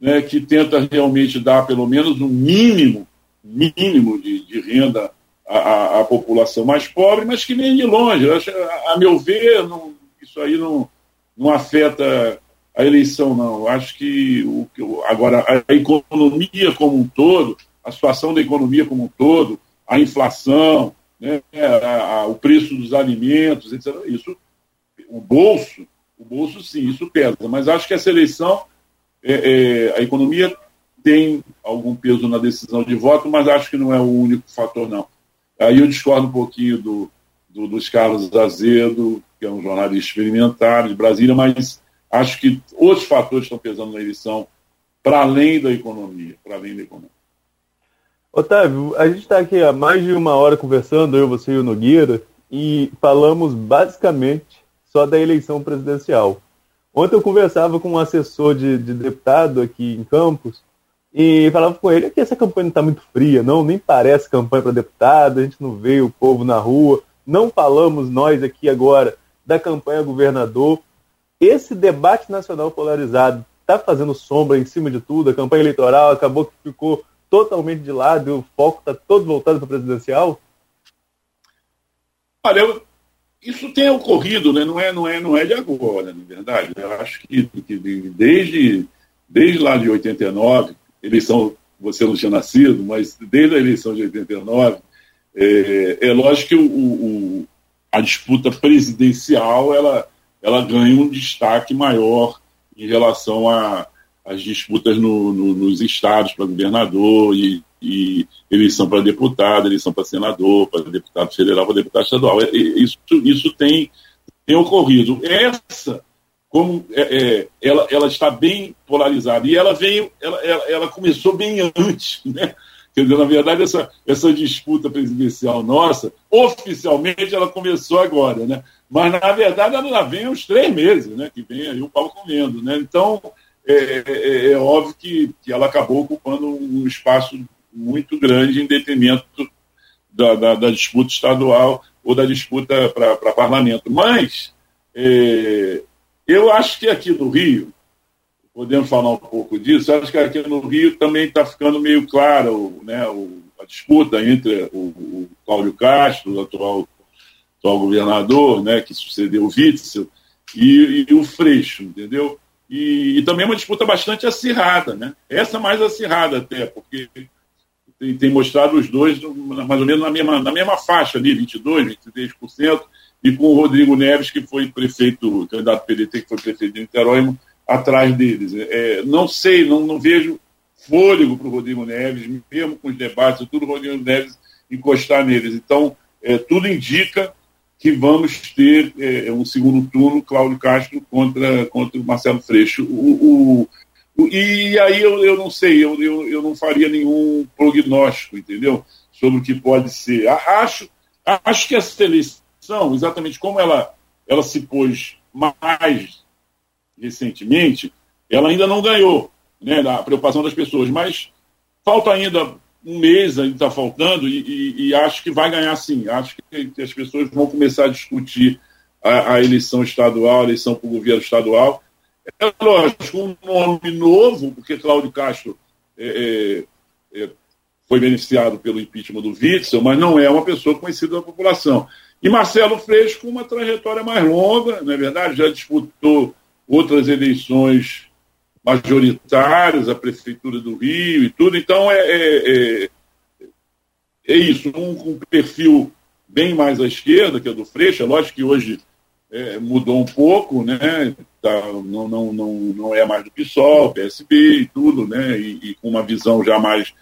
né, que tenta realmente dar pelo menos um mínimo, mínimo de, de renda à, à, população mais pobre, mas que nem de longe. Acho, a meu ver, não, isso aí não, não afeta a eleição, não. Acho que o, agora a economia como um todo, a situação da economia como um todo, a inflação, né, a, a, o preço dos alimentos, etc. Isso o bolso, o bolso sim, isso pesa. Mas acho que essa eleição, é, é, a economia tem algum peso na decisão de voto, mas acho que não é o único fator, não. Aí eu discordo um pouquinho do, do dos Carlos Azedo, que é um jornalista experimentado de Brasília, mas acho que outros fatores estão pesando na eleição para além da economia, para além da economia. Otávio, a gente está aqui há mais de uma hora conversando, eu, você e o Nogueira, e falamos basicamente só da eleição presidencial. Ontem eu conversava com um assessor de, de deputado aqui em Campos e falava com ele que essa campanha não está muito fria, não, nem parece campanha para deputado, a gente não vê o povo na rua, não falamos nós aqui agora da campanha governador. Esse debate nacional polarizado está fazendo sombra em cima de tudo, a campanha eleitoral acabou que ficou totalmente de lado e o foco está todo voltado para presidencial? Olha, isso tem ocorrido, né? não, é, não, é, não é de agora, na verdade. Eu acho que, que desde, desde lá de 89, eleição, você não tinha nascido, mas desde a eleição de 89, É, é lógico que o, o, a disputa presidencial ela, ela ganha um destaque maior em relação às disputas no, no, nos estados para governador e, e eleição para deputado, eleição para senador, para deputado federal, para deputado estadual. Isso, isso tem, tem ocorrido. Essa, como é, é, ela, ela está bem polarizada, e ela veio, ela, ela, ela começou bem antes, né? Quer dizer, na verdade, essa, essa disputa presidencial nossa, oficialmente, ela começou agora, né? Mas, na verdade, ela vem uns três meses, né? Que vem aí o pau comendo, né? Então, é, é, é óbvio que, que ela acabou ocupando um espaço muito grande em detrimento da, da, da disputa estadual ou da disputa para parlamento. Mas é, eu acho que aqui no Rio, podemos falar um pouco disso, acho que aqui no Rio também está ficando meio claro né, a disputa entre o, o Cláudio Castro, o atual, atual governador, né, que sucedeu o Witzel, e, e o Freixo, entendeu? E, e, também uma disputa bastante acirrada, né? Essa mais acirrada até, porque tem, tem, mostrado os dois mais ou menos na mesma, na mesma faixa ali, 22%, 23%, e com o Rodrigo Neves, que foi prefeito, candidato PDT, que foi prefeito de Niterói, atrás deles. É, não sei, não, não vejo fôlego para o Rodrigo Neves, mesmo com os debates, tudo o Rodrigo Neves encostar neles. Então, é, tudo indica que vamos ter é, um segundo turno, Cláudio Castro contra, contra o Marcelo Freixo. O, o, e aí eu, eu não sei, eu, eu, eu não faria nenhum prognóstico, entendeu? Sobre o que pode ser. Acho, acho que essa eleição, exatamente como ela, ela se pôs mais recentemente, ela ainda não ganhou né, a preocupação das pessoas, mas falta ainda um mês, ainda está faltando, e, e, e, acho que vai ganhar sim. Acho que, as pessoas vão começar a discutir a, a eleição estadual, a eleição para o governo estadual, é lógico, um nome novo, porque Cláudio Castro é, é, é, foi beneficiado pelo impeachment do Witzel, mas não é uma pessoa conhecida da população. E Marcelo Freixo com uma trajetória mais longa, não é verdade? Já disputou outras eleições majoritárias, a Prefeitura do Rio e tudo. Então, é, é, é, é isso, um um perfil bem mais à esquerda, que é do Freixo. É lógico que hoje é, mudou um pouco, né? Tá, não, não, não, não é mais do PSOL, PSB e tudo, né? E, e com uma visão já mais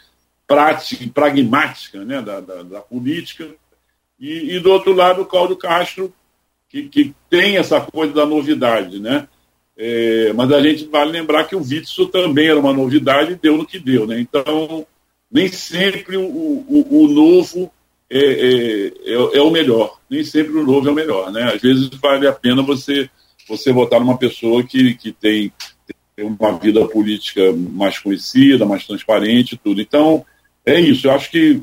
prática e pragmática né? da, da, da política. E, e, do outro lado, o Cláudio Castro, que, que tem essa coisa da novidade, né? É, mas a gente vale lembrar que o Witzel também era uma novidade e deu no que deu, né? Então, nem sempre o, o, o novo é, é, é, é, o melhor. Nem sempre o novo é o melhor, né? Às vezes vale a pena você, você votar numa pessoa que, que tem, tem uma vida política mais conhecida, mais transparente tudo. Então, é isso. Eu acho que,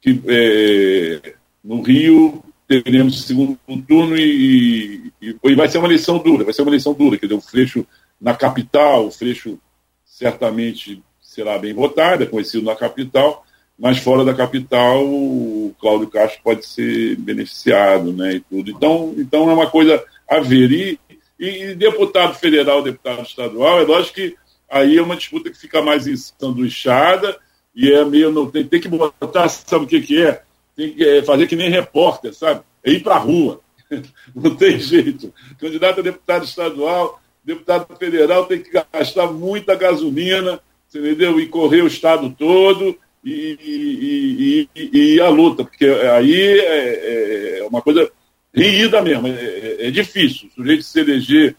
que é, no Rio teremos segundo turno e, e, e, vai ser uma eleição dura, vai ser uma eleição dura, quer dizer, o Freixo na capital, o Freixo certamente será bem votado, é conhecido na capital, mas fora da capital o Cláudio Castro pode ser beneficiado, né, e tudo. Então, então é uma coisa a ver. E, e deputado federal, deputado estadual, é lógico que aí é uma disputa que fica mais ensanduichada e é meio, não, tem, tem que botar, sabe o que que é? Tem que é, fazer que nem repórter, sabe? É ir para a rua. Não tem jeito. Candidato a deputado estadual, deputado federal tem que gastar muita gasolina, entendeu? E correr o estado todo e, e, e, e a luta, porque aí é, é uma coisa rígida mesmo, é, é, é, difícil. O sujeito se eleger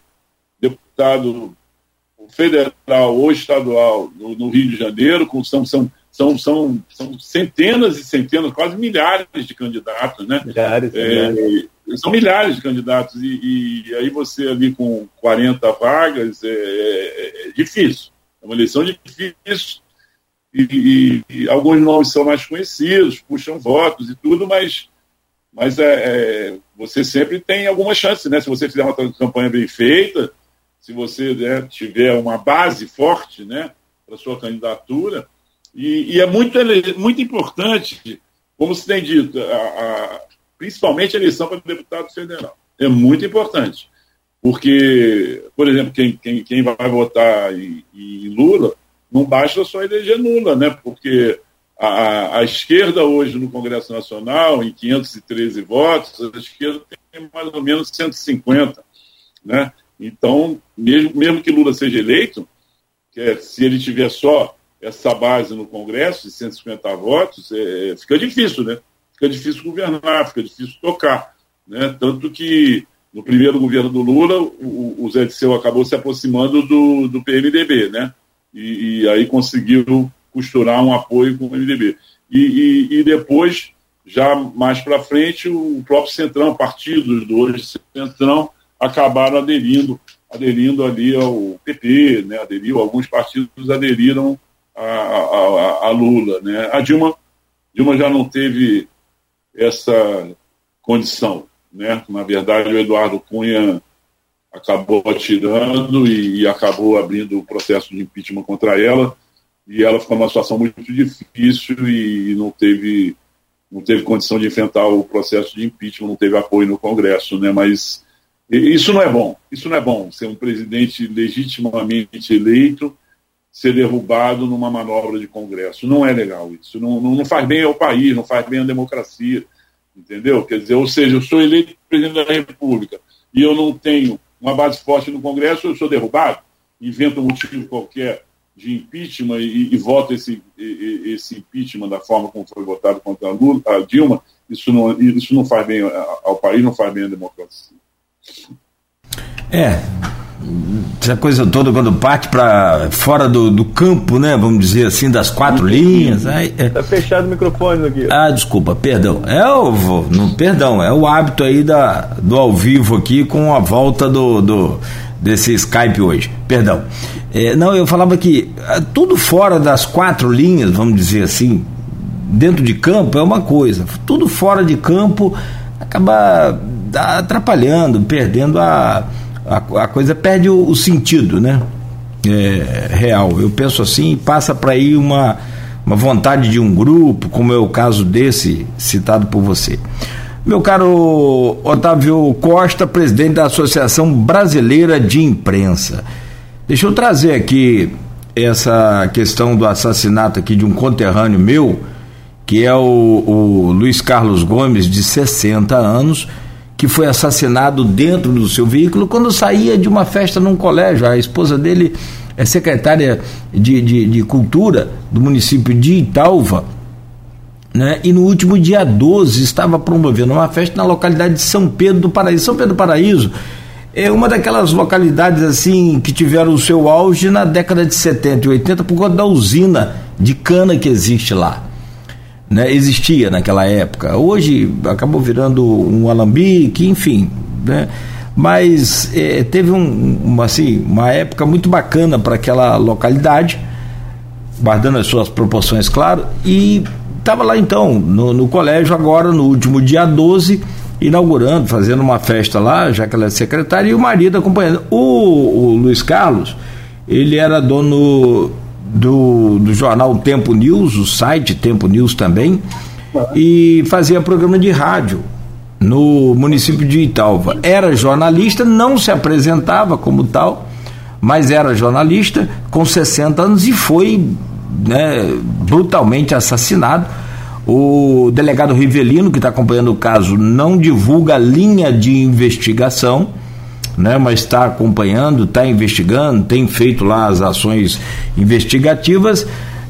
deputado federal ou estadual no, no, Rio de Janeiro, com, são, são, são, são, são centenas e centenas, quase milhares de candidatos, né? Milhares, é, milhares. São milhares de candidatos, e, e, aí você ali com 40 vagas é, é, é difícil. É uma eleição difícil e, e, e, alguns nomes são mais conhecidos, puxam votos e tudo, mas, mas é, é, você sempre tem alguma chance, né? Se você fizer uma campanha bem feita, se você né, tiver uma base forte, né, para sua candidatura, e, e, é muito, muito importante, como se tem dito, a, a, principalmente a eleição para deputado federal. É muito importante. Porque, por exemplo, quem, quem, quem vai votar em, em Lula não basta só eleger nula, né? Porque a, a, esquerda hoje no Congresso Nacional, em 513 votos, a esquerda tem mais ou menos 150. Né? Então, mesmo, mesmo que Lula seja eleito, que é, se ele tiver só essa base no Congresso, de 150 votos, é, fica difícil, né? Fica difícil governar, fica difícil tocar. Né? Tanto que no primeiro governo do Lula, o, o Zé Disseu acabou se aproximando do, do PMDB, né? E, e aí conseguiu costurar um apoio com o MDB. E, e, e depois, já mais para frente, o próprio Centrão, partidos do hoje Centrão, acabaram aderindo, aderindo ali ao PP, né, aderiu, alguns partidos aderiram a, a, a, Lula. Né. A Dilma, Dilma já não teve essa condição. Né? Na verdade, o Eduardo Cunha acabou atirando e, e acabou abrindo o processo de impeachment contra ela e ela ficou numa situação muito difícil e não teve não teve condição de enfrentar o processo de impeachment, não teve apoio no Congresso, né? Mas isso não é bom. Isso não é bom. Ser um presidente legitimamente eleito ser derrubado numa manobra de Congresso não é legal. Isso não, não, não faz bem ao país, não faz bem à democracia, entendeu? Quer dizer, ou seja, eu sou eleito presidente da República e eu não tenho uma base forte no Congresso, eu sou derrubado, invento um motivo qualquer de impeachment e, e vota esse, esse impeachment da forma como foi votado contra a, Lula, a Dilma, isso não, isso não faz bem ao país, não faz bem à democracia. É, essa coisa toda quando parte para fora do, do, campo, né? Vamos dizer assim, das quatro linhas. Aí, é... Tá fechado o microfone aqui. Ah, desculpa, perdão. É o não, perdão, é o hábito aí da, do ao vivo aqui com a volta do, do desse Skype hoje. Perdão. É, não, eu falava que ah, tudo fora das quatro linhas, vamos dizer assim, dentro de campo é uma coisa, tudo fora de campo acaba atrapalhando, perdendo a, a, a coisa, perde o, o sentido, né? É, real. Eu penso assim, passa para aí uma, uma vontade de um grupo, como é o caso desse citado por você. Meu caro Otávio Costa, presidente da Associação Brasileira de Imprensa. Deixa eu trazer aqui essa questão do assassinato aqui de um conterrâneo meu, que é o, o Luiz Carlos Gomes, de 60 anos, que foi assassinado dentro do seu veículo quando saía de uma festa num colégio. A esposa dele é secretária de, de, de Cultura do município de Italva. Né? E no último dia 12 estava promovendo uma festa na localidade de São Pedro do Paraíso. São Pedro do Paraíso é uma daquelas localidades assim que tiveram o seu auge na década de 70 e 80 por conta da usina de cana que existe lá. Né? Existia naquela época. Hoje acabou virando um alambique, enfim. Né? Mas é, teve um, uma, assim, uma época muito bacana para aquela localidade, guardando as suas proporções, claro, e estava lá então, no, no colégio, agora no último dia 12 inaugurando, fazendo uma festa lá, já que ela é secretária, e o marido acompanhando. O, o Luiz Carlos, ele era dono do, do jornal Tempo News, o site Tempo News também, e fazia programa de rádio no município de Italva. Era jornalista, não se apresentava como tal, mas era jornalista com 60 anos e foi né, brutalmente assassinado o delegado Rivelino, que está acompanhando o caso, não divulga a linha de investigação, né, mas está acompanhando, está investigando, tem feito lá as ações investigativas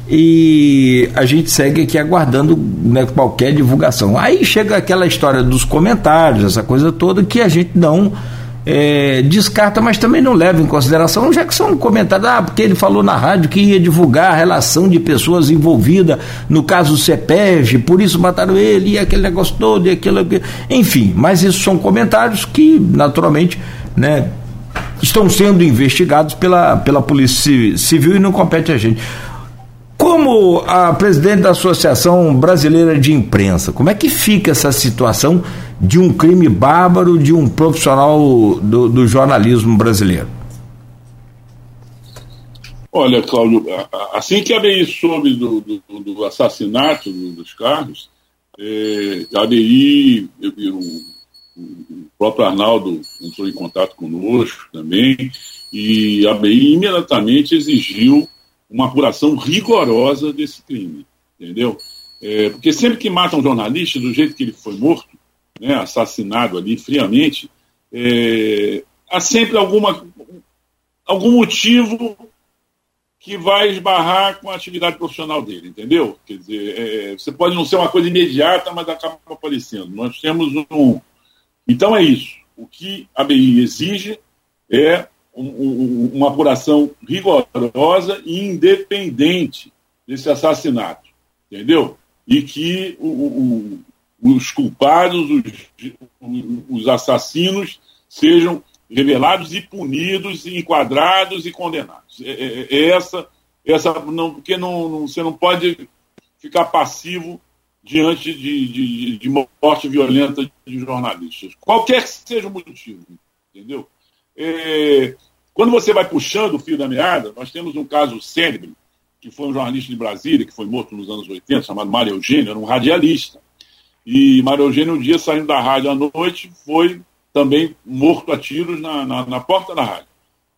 e a gente segue aqui aguardando né, qualquer divulgação. Aí chega aquela história dos comentários, essa coisa toda, que a gente não é, descarta, mas também não leva em consideração, já que são comentários, ah, porque ele falou na rádio que ia divulgar a relação de pessoas envolvidas no caso CEPEG, por isso mataram ele, e aquele negócio todo, e aquilo, enfim, mas isso são comentários que, naturalmente, né, estão sendo investigados pela, pela Polícia Civil e não compete a gente. Como a presidente da Associação Brasileira de Imprensa, como é que fica essa situação de um crime bárbaro de um profissional do, do jornalismo brasileiro? Olha, Cláudio, assim que a BI soube do, do, do assassinato dos Carlos, é, a BI, o, o próprio Arnaldo entrou em contato conosco também, e a BI imediatamente exigiu uma apuração rigorosa desse crime. entendeu? É, porque sempre que mata um jornalista, do jeito que ele foi morto, né, assassinado ali friamente, é, há sempre alguma, algum motivo que vai esbarrar com a atividade profissional dele, entendeu? Quer dizer, é, você pode não ser uma coisa imediata, mas acaba aparecendo. Nós temos um. Então é isso. O que a BI exige é um, um, uma apuração rigorosa e independente desse assassinato, entendeu? E que o, o, os culpados, os, os assassinos, sejam revelados e punidos, enquadrados e condenados. É, é, é essa, essa não, porque não, não, você não pode ficar passivo diante de, de, de, morte violenta de jornalistas, qualquer que seja o motivo, entendeu? É, quando você vai puxando o fio da meada, nós temos um caso célebre, que foi um jornalista de Brasília, que foi morto nos anos 80, chamado Mário Eugênio, era um radialista. E Mário Eugênio, um dia saindo da rádio à noite, foi também morto a tiros na, na, na porta da rádio.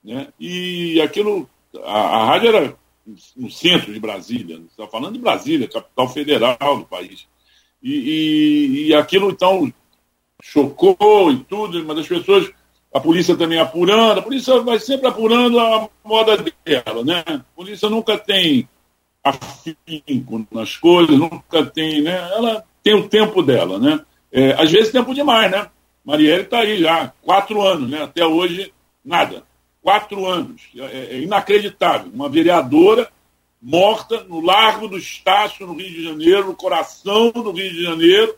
Né? E aquilo, a, a rádio era no centro de Brasília, está falando de Brasília, capital federal do país. E, e, e, aquilo, então, chocou e tudo, mas as pessoas, a polícia também apurando, a polícia vai sempre apurando a moda dela, né? A polícia nunca tem afinco nas coisas, nunca tem, né? Ela tem o tempo dela, né? É, às vezes tempo demais, né? Marielle está aí já, quatro anos, né? Até hoje, nada. Quatro anos. É, é inacreditável. Uma vereadora morta no Largo do Estácio, no Rio de Janeiro, no coração do Rio de Janeiro,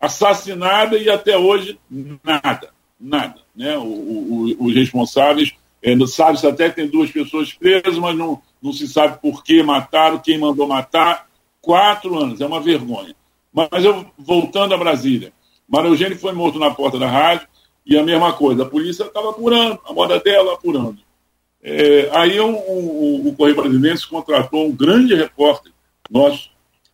assassinada e até hoje nada. Nada. Né? O, o, os responsáveis, é, sabe-se até que tem duas pessoas presas, mas não, não se sabe por que mataram, quem mandou matar. Quatro anos, é uma vergonha. Mas eu, voltando a Brasília, Mário Eugênio foi morto na porta da rádio e a mesma coisa, a polícia estava apurando, a moda dela apurando. É, aí o Correio Brasileiro contratou um grande repórter nosso,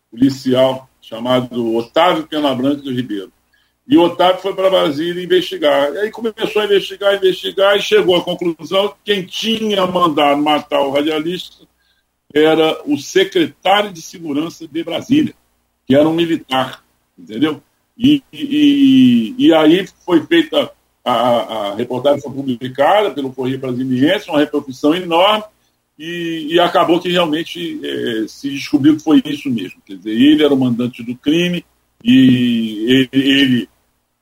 policial, chamado Otávio Pena Branca do Ribeiro. E Otávio foi para Brasília investigar. E aí começou a investigar, investigar, e chegou à conclusão que quem tinha mandado matar o radialista era o secretário de segurança de Brasília, que era um militar, entendeu? E, e, e aí foi feita, a, a, reportagem foi publicada pelo Correio Brasiliense, uma repercussão enorme, e, e acabou que realmente é, se descobriu que foi isso mesmo. Quer dizer, ele era o mandante do crime, e ele, ele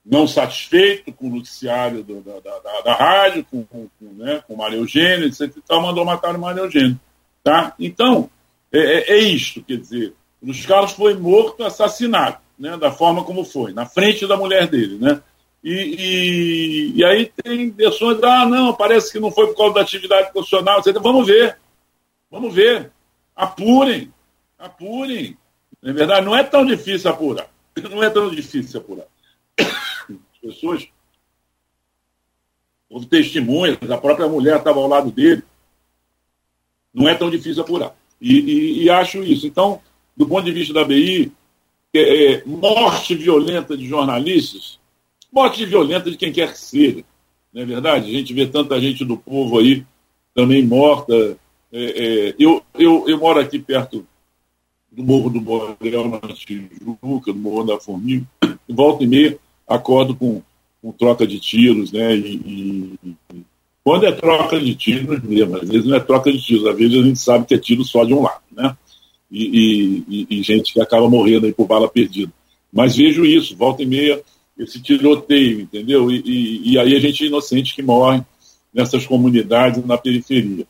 não satisfeito com o noticiário do, da, da, da, rádio, com, com, com, né, com Maria Eugênia, etc. Então, mandou matar o Maria Eugênia. Tá? Então, é, é, é isto, quer dizer, o Luiz Carlos foi morto, assassinado né, da forma como foi, na frente da mulher dele, né? E, e, e, aí tem versões, ah, não, parece que não foi por causa da atividade profissional, etc. Vamos ver, vamos ver, apurem, apurem. Na verdade, não é tão difícil apurar, não é tão difícil apurar. As pessoas, houve testemunhas, a própria mulher estava ao lado dele, não é tão difícil apurar. E, e, e acho isso. Então, do ponto de vista da BI, é, é, morte violenta de jornalistas, morte violenta de quem quer que seja. Não é verdade? A gente vê tanta gente do povo aí também morta. É, é, eu, eu, eu moro aqui perto do Morro do Borel, na Tijuca, do Morro da Formiga. Volta e meia, acordo com, com troca de tiros, né? E, e, quando é troca de tiros mesmo, às vezes não é troca de tiros, às vezes a gente sabe que é tiro só de um lado, né? e, e, e, gente que acaba morrendo aí por bala perdida. Mas vejo isso, volta e meia, esse tiroteio, entendeu? E, e, aí a gente é inocente que morre nessas comunidades na periferia.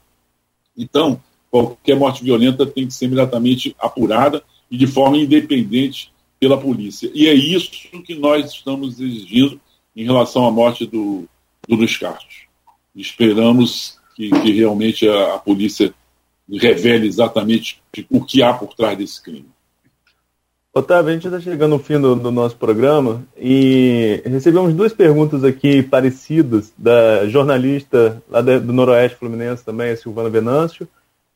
Então, qualquer morte violenta tem que ser imediatamente apurada e de forma independente pela polícia. E é isso que nós estamos exigindo em relação à morte do, do Luiz Carlos. Esperamos que, que realmente a, a polícia revele exatamente o que há por trás desse crime. Otávio, a gente está chegando ao fim do, do, nosso programa e recebemos duas perguntas aqui parecidas da jornalista lá do Noroeste Fluminense também, a Silvana Venâncio,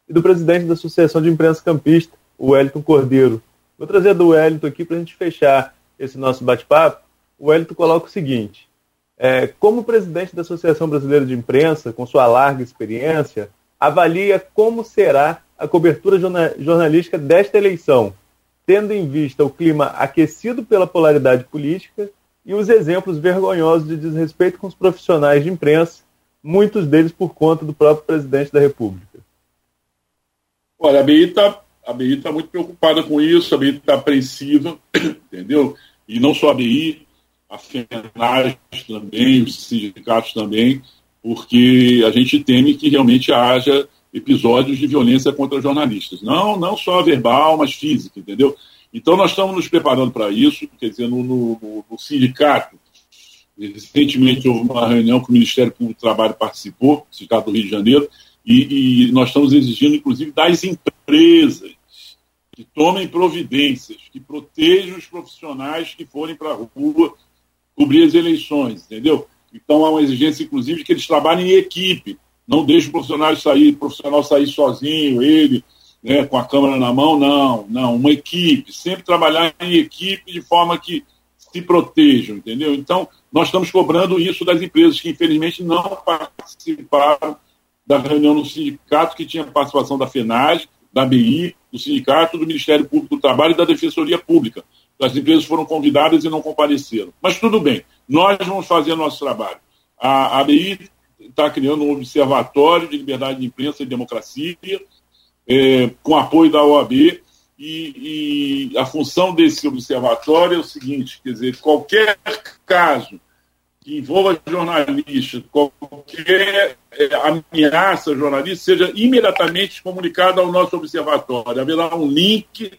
e do presidente da Associação de Imprensa Campista, o Wellington Cordeiro. Vou trazer do Wellington aqui para a gente fechar esse nosso bate-papo. O Wellington coloca o seguinte: é, como presidente da Associação Brasileira de Imprensa, com sua larga experiência, avalia como será a cobertura jornalística desta eleição, tendo em vista o clima aquecido pela polaridade política e os exemplos vergonhosos de desrespeito com os profissionais de imprensa, muitos deles por conta do próprio presidente da República? Olha, a BI está a BI tá muito preocupada com isso, a BI está apreensiva, entendeu? E não só a BI, a FENAG também, os sindicatos também, porque a gente teme que realmente haja episódios de violência contra jornalistas. Não, não só verbal, mas física, entendeu? Então nós estamos nos preparando para isso, quer dizer, no, no, no, sindicato, recentemente houve uma reunião que o Ministério Público do Trabalho participou, Sindicato do Rio de Janeiro, e, e nós estamos exigindo, inclusive, das empresas que tomem providências, que protejam os profissionais que forem para a rua cobrir as eleições, entendeu? Então há uma exigência, inclusive, que eles trabalhem em equipe, não deixe o profissional sair, o profissional sair sozinho, ele, né, com a câmera na mão, não, não, uma equipe, sempre trabalhar em equipe de forma que se protejam, entendeu? Então, nós estamos cobrando isso das empresas que, infelizmente, não participaram da reunião no sindicato, que tinha participação da FENAG, da BI, do sindicato, do Ministério Público do Trabalho e da Defensoria Pública. As empresas foram convidadas e não compareceram. Mas tudo bem, nós vamos fazer nosso trabalho. A, a BI está criando um observatório de liberdade de imprensa e democracia, é, com apoio da OAB, e, e, a função desse observatório é o seguinte, quer dizer, qualquer caso que envolva jornalista, qualquer é, ameaça jornalista, seja imediatamente comunicada ao nosso observatório. Haverá um link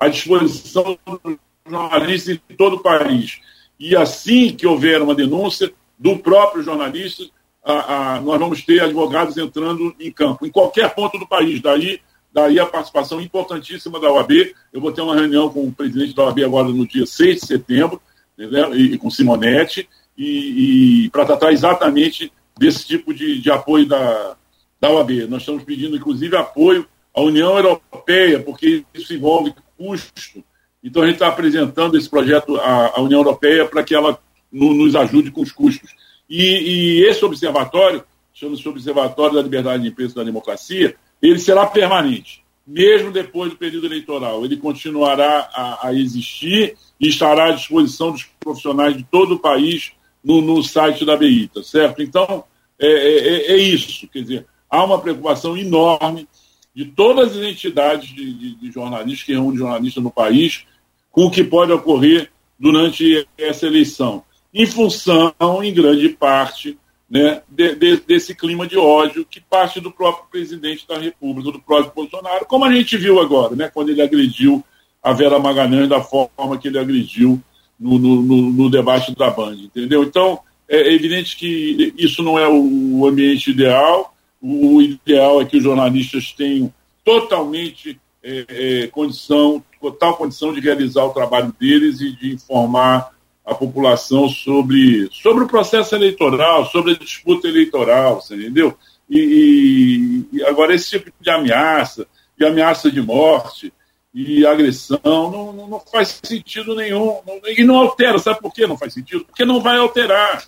à disposição dos jornalistas em todo o país. E assim que houver uma denúncia do próprio jornalista, a, a, nós vamos ter advogados entrando em campo, em qualquer ponto do país. Daí, daí a participação importantíssima da OAB. Eu vou ter uma reunião com o presidente da OAB agora no dia 6 de setembro, né, e, com Simonetti, e, e para tratar exatamente desse tipo de, de apoio da, da OAB. Nós estamos pedindo, inclusive, apoio à União Europeia, porque isso envolve custo. Então, a gente está apresentando esse projeto à, à União Europeia para que ela no, nos ajude com os custos. E, e esse observatório, chama-se Observatório da Liberdade de Imprensa e da Democracia, ele será permanente, mesmo depois do período eleitoral. Ele continuará a, a existir e estará à disposição dos profissionais de todo o país no, no site da BITA, certo? Então, é, é, é, é, isso. Quer dizer, há uma preocupação enorme de todas as entidades de, de, de jornalistas que reúnem jornalistas no país com o que pode ocorrer durante essa eleição em função, em grande parte, né, de, de, desse clima de ódio que parte do próprio presidente da República, do próprio Bolsonaro, como a gente viu agora, né, quando ele agrediu a Vera Magalhães da forma que ele agrediu no, no, no, no debate da Band, entendeu? Então, é evidente que isso não é o ambiente ideal, o ideal é que os jornalistas tenham totalmente é, é, condição, total condição de realizar o trabalho deles e de informar a população sobre, sobre o processo eleitoral, sobre a disputa eleitoral, você entendeu? E, e, agora esse tipo de ameaça, de ameaça de morte e agressão, não, não, faz sentido nenhum. Não, e não altera, sabe por que não faz sentido? Porque não vai alterar.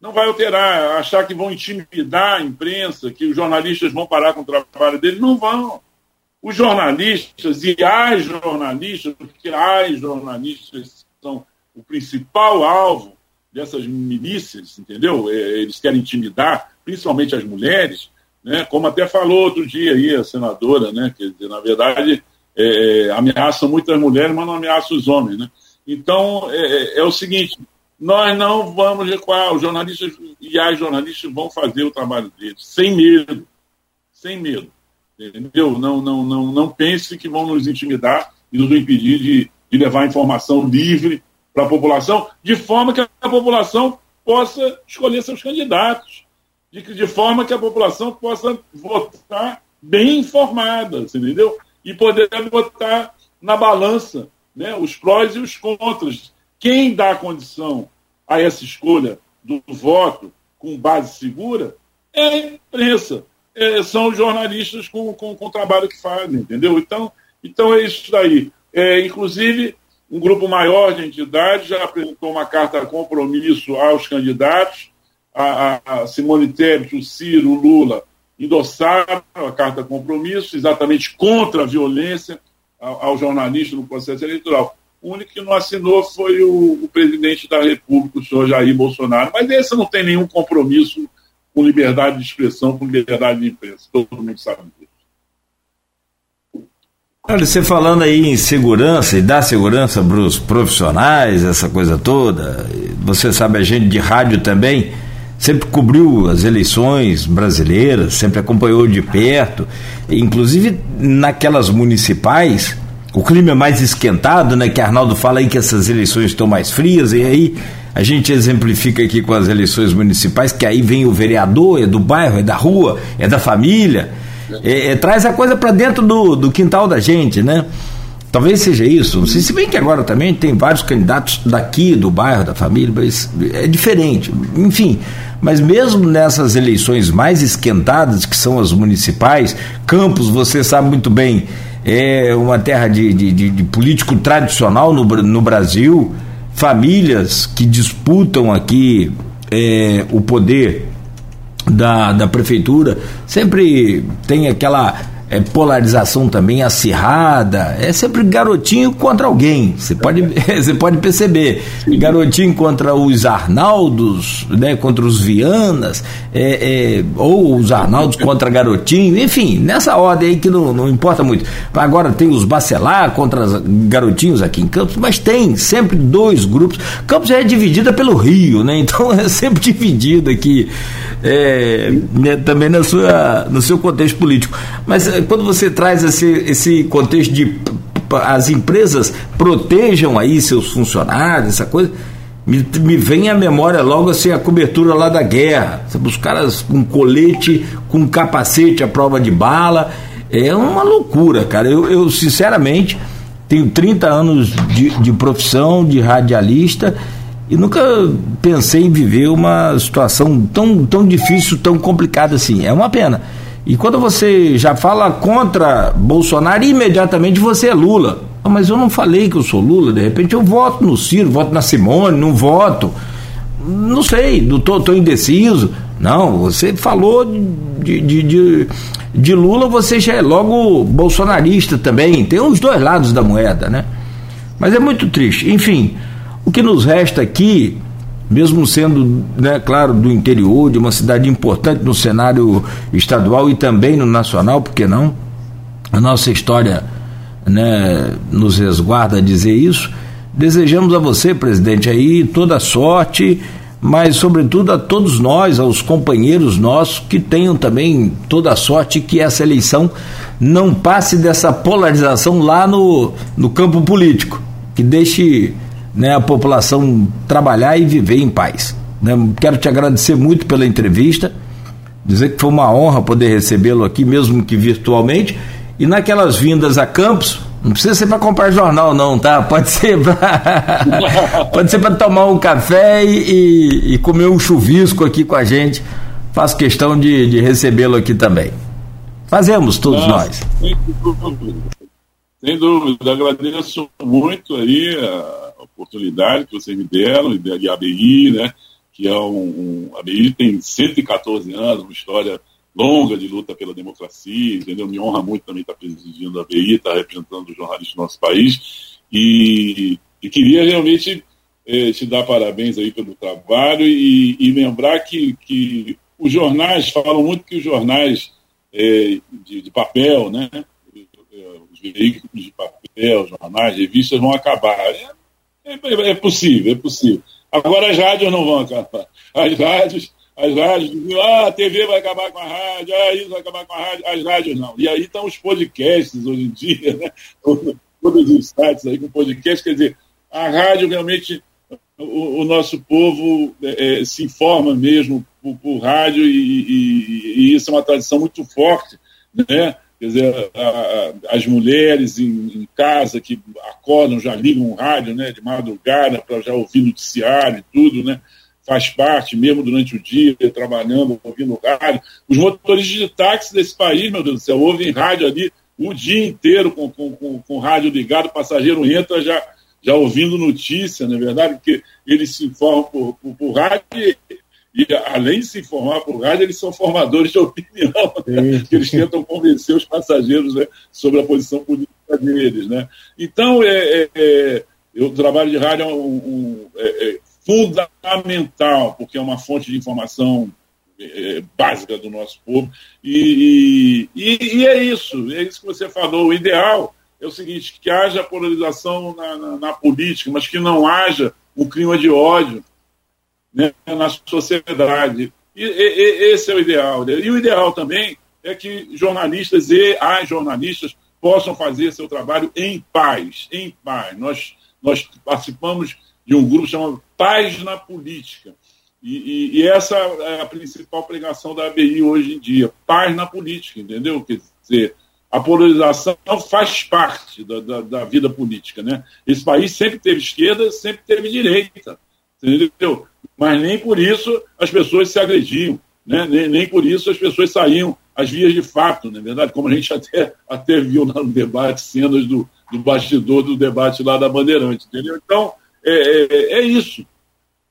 Não vai alterar. Achar que vão intimidar a imprensa, que os jornalistas vão parar com o trabalho deles, não vão. Os jornalistas e as jornalistas, porque as jornalistas são o principal alvo dessas milícias, entendeu? É, eles querem intimidar, principalmente as mulheres, né? Como até falou outro dia aí a senadora, né? Dizer, na verdade, é, é ameaçam muitas mulheres, mas não ameaçam os homens, né? Então, é, é, é, o seguinte, nós não vamos recuar, os jornalistas e as jornalistas vão fazer o trabalho deles, sem medo, sem medo, entendeu? Não, não, não, não pense que vão nos intimidar e nos impedir de, de levar informação livre para a população, de forma que a população possa escolher seus candidatos, de, de forma que a população possa votar bem informada, entendeu? E poder botar na balança né, os prós e os contras. Quem dá condição a essa escolha do voto com base segura é a imprensa, é, são os jornalistas com, com, com o trabalho que fazem, entendeu? Então, então é isso daí. É, inclusive, um grupo maior de entidades já apresentou uma carta compromisso aos candidatos. A, a, Simone Tebet, o Ciro, o Lula endossaram a carta compromisso exatamente contra a violência ao, ao jornalista no processo eleitoral. O único que não assinou foi o, o, presidente da República, o senhor Jair Bolsonaro. Mas esse não tem nenhum compromisso com liberdade de expressão, com liberdade de imprensa. Todo mundo sabe. Olha, você falando aí em segurança e dar segurança para os profissionais, essa coisa toda, você sabe, a gente de rádio também sempre cobriu as eleições brasileiras, sempre acompanhou de perto, inclusive naquelas municipais, o clima é mais esquentado, né? Que Arnaldo fala aí que essas eleições estão mais frias, e aí a gente exemplifica aqui com as eleições municipais, que aí vem o vereador, é do bairro, é da rua, é da família é, é, traz a coisa para dentro do, do quintal da gente, né? Talvez seja isso. Se, se bem que agora também tem vários candidatos daqui, do bairro, da família, mas é diferente. Enfim, mas mesmo nessas eleições mais esquentadas, que são as municipais, Campos, você sabe muito bem, é uma terra de, de, de, de político tradicional no, no Brasil, famílias que disputam aqui é, o poder da, da prefeitura sempre tem aquela é, polarização também acirrada, é sempre garotinho contra alguém, você pode, você pode perceber, garotinho contra os Arnaldos, né, contra os Vianas, é, é, ou os Arnaldos contra garotinho, enfim, nessa ordem aí que não, não importa muito. Agora tem os Bacelar contra garotinhos aqui em Campos, mas tem sempre dois grupos. Campos é dividida pelo Rio, né, então é sempre dividido aqui, é, né, também na sua, no seu contexto político. Mas quando você traz esse, esse contexto de as empresas protejam aí seus funcionários, essa coisa, me, me vem à memória logo assim a cobertura lá da guerra. Os caras com colete, com capacete à prova de bala. É uma loucura, cara. Eu, eu sinceramente tenho 30 anos de, de profissão, de radialista, e nunca pensei em viver uma situação tão, tão difícil, tão complicada assim. É uma pena. E quando você já fala contra Bolsonaro, imediatamente você é Lula. Ah, mas eu não falei que eu sou Lula, de repente eu voto no Ciro, voto na Simone, não voto. Não sei, estou indeciso. Não, você falou de, de, de, de, Lula, você já é logo bolsonarista também. Tem os dois lados da moeda, né? Mas é muito triste. Enfim, o que nos resta aqui mesmo sendo, né, claro, do interior, de uma cidade importante no cenário estadual e também no nacional, por que não? A nossa história né, nos resguarda dizer isso. Desejamos a você, presidente, aí toda sorte, mas sobretudo a todos nós, aos companheiros nossos, que tenham também toda sorte que essa eleição não passe dessa polarização lá no, no campo político, que deixe né, a população trabalhar e viver em paz. Né? Quero te agradecer muito pela entrevista, dizer que foi uma honra poder recebê-lo aqui, mesmo que virtualmente. E naquelas vindas a Campos, não precisa ser para comprar jornal, não, tá? Pode ser para pode ser para tomar um café e, e, comer um chuvisco aqui com a gente. Faço questão de, de recebê-lo aqui também. Fazemos todos Nossa, nós. Sem dúvida. Sem dúvida. Agradeço muito aí a oportunidade que vocês me deram, e a ABI, né, que é um, um, ABI tem 114 anos, uma história longa de luta pela democracia, entendeu? Me honra muito também estar presidindo a ABI, estar representando os jornalistas do nosso país, e, e queria realmente eh, te dar parabéns aí pelo trabalho e, e, lembrar que, que os jornais, falam muito que os jornais eh, de, de papel, né, os veículos de papel, jornais, revistas vão acabar. É, é, é, possível, é possível. Agora as rádios não vão acabar. As rádios, as rádios, ah, a TV vai acabar com a rádio, ah, isso vai acabar com a rádio, as rádios não. E aí estão os podcasts hoje em dia, né? Todos os sites aí com podcast, quer dizer, a rádio realmente, o, o noa povo é, é, se informa mesmo por, por rádio e, e, e, isso é uma tradição muito forte, né? Quer dizer, a, a, as mulheres em, em, casa que acordam, já ligam um rádio né, de madrugada para já ouvir noticiário e tudo, né? faz parte, mesmo durante o dia, trabalhando, ouvindo rádio. Os motoristas de táxi desse país, meu Deus do céu, ouvem rádio ali o dia inteiro com, com, com, com rádio ligado, o passageiro entra já, já ouvindo notícia, não é verdade? Porque eles se informam por, por, por rádio e, E além de se informar por rádio, eles são formadores de opinião, né? que eles tentam convencer os passageiros né, sobre a posição política deles. Né? Então, é, é, é o trabalho de rádio é, um, um, é, é fundamental, porque é uma fonte de informação é, básica do nosso povo. E, e, e, é isso, é isso que você falou. O ideal é o seguinte: que haja polarização na, na, na política, mas que não haja um clima de ódio né, na sociedade. E, e, esse é o ideal. Né? E o ideal também é que jornalistas e as jornalistas possam fazer seu trabalho em paz, em paz. Nós, nós participamos de um grupo chamado Paz na Política. E, e, e, essa é a principal pregação da ABI hoje em dia, paz na política, entendeu? Quer dizer, a polarização faz parte da, da, da, vida política, né? Esse país sempre teve esquerda, sempre teve direita, entendeu? Mas nem por isso as pessoas se agrediam, né? Nem, nem por isso as pessoas saíam às vias de fato, na é verdade, como a gente até, até viu no debate, cenas do, do bastidor do debate lá da Bandeirante, entendeu? Então, é, é, é isso.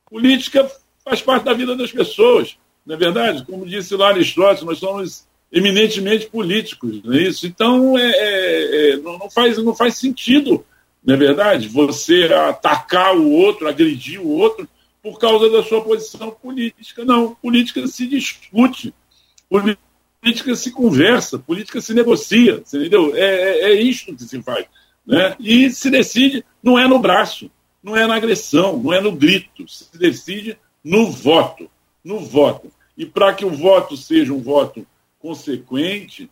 Política faz parte da vida das pessoas, não é verdade? Como disse lá Aristóteles, nós somos eminentemente políticos, não é isso? Então, é, é, é, não, faz, não faz sentido, não é verdade? Você atacar o outro, agredir o outro por causa da sua posição política. Não, política se discute, política se conversa, política se negocia, entendeu? É, é, é isto que se faz. Né? E se decide, não é no braço, não é na agressão, não é no grito, se decide no voto. No voto. E para que o voto seja um voto consequente,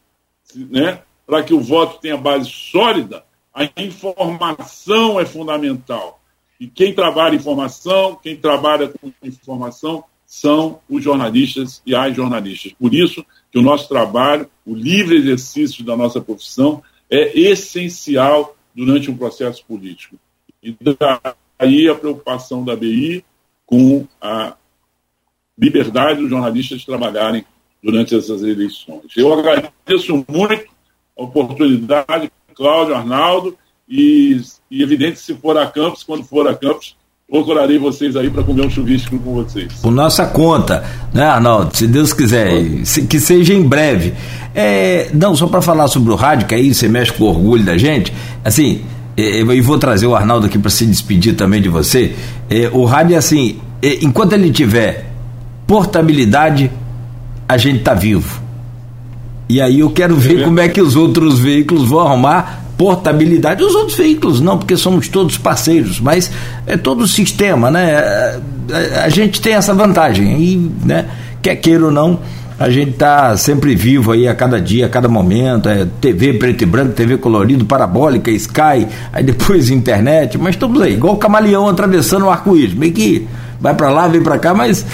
né, para que o voto tenha base sólida, a informação é fundamental. E quem trabalha informação, quem trabalha com informação, são os jornalistas e as jornalistas. Por isso que o nosso trabalho, o livre exercício da nossa profissão, é essencial durante um processo político. E daí a preocupação da BI com a liberdade dos jornalistas trabalharem durante essas eleições. Eu agradeço muito a oportunidade, Cláudio, Arnaldo, e, e evidente, se for a Campos, quando for a Campos, procurarei vocês aí para comer um chuvisco com vocês. Por nossa conta, né, Arnaldo? Se Deus quiser, que seja em breve. É, não, só para falar sobre o rádio, que aí você mexe com o orgulho da gente, assim, é, e vou trazer o Arnaldo aqui para se despedir também de você. É, o rádio é assim, é, enquanto ele tiver portabilidade, a gente está vivo. E aí eu quero ver como é que os outros veículos vão arrumar portabilidade. Os outros veículos não, porque somos todos parceiros, mas é todo o sistema, né? A, gente tem essa vantagem. E, né, quer queira ou não, a gente está sempre vivo aí a cada dia, a cada momento, é TV preto e branco, TV colorido, parabólica, Sky, aí depois internet, mas estamos aí, igual o camaleão atravessando o arco-íris, meio que vai para lá, vem para cá, mas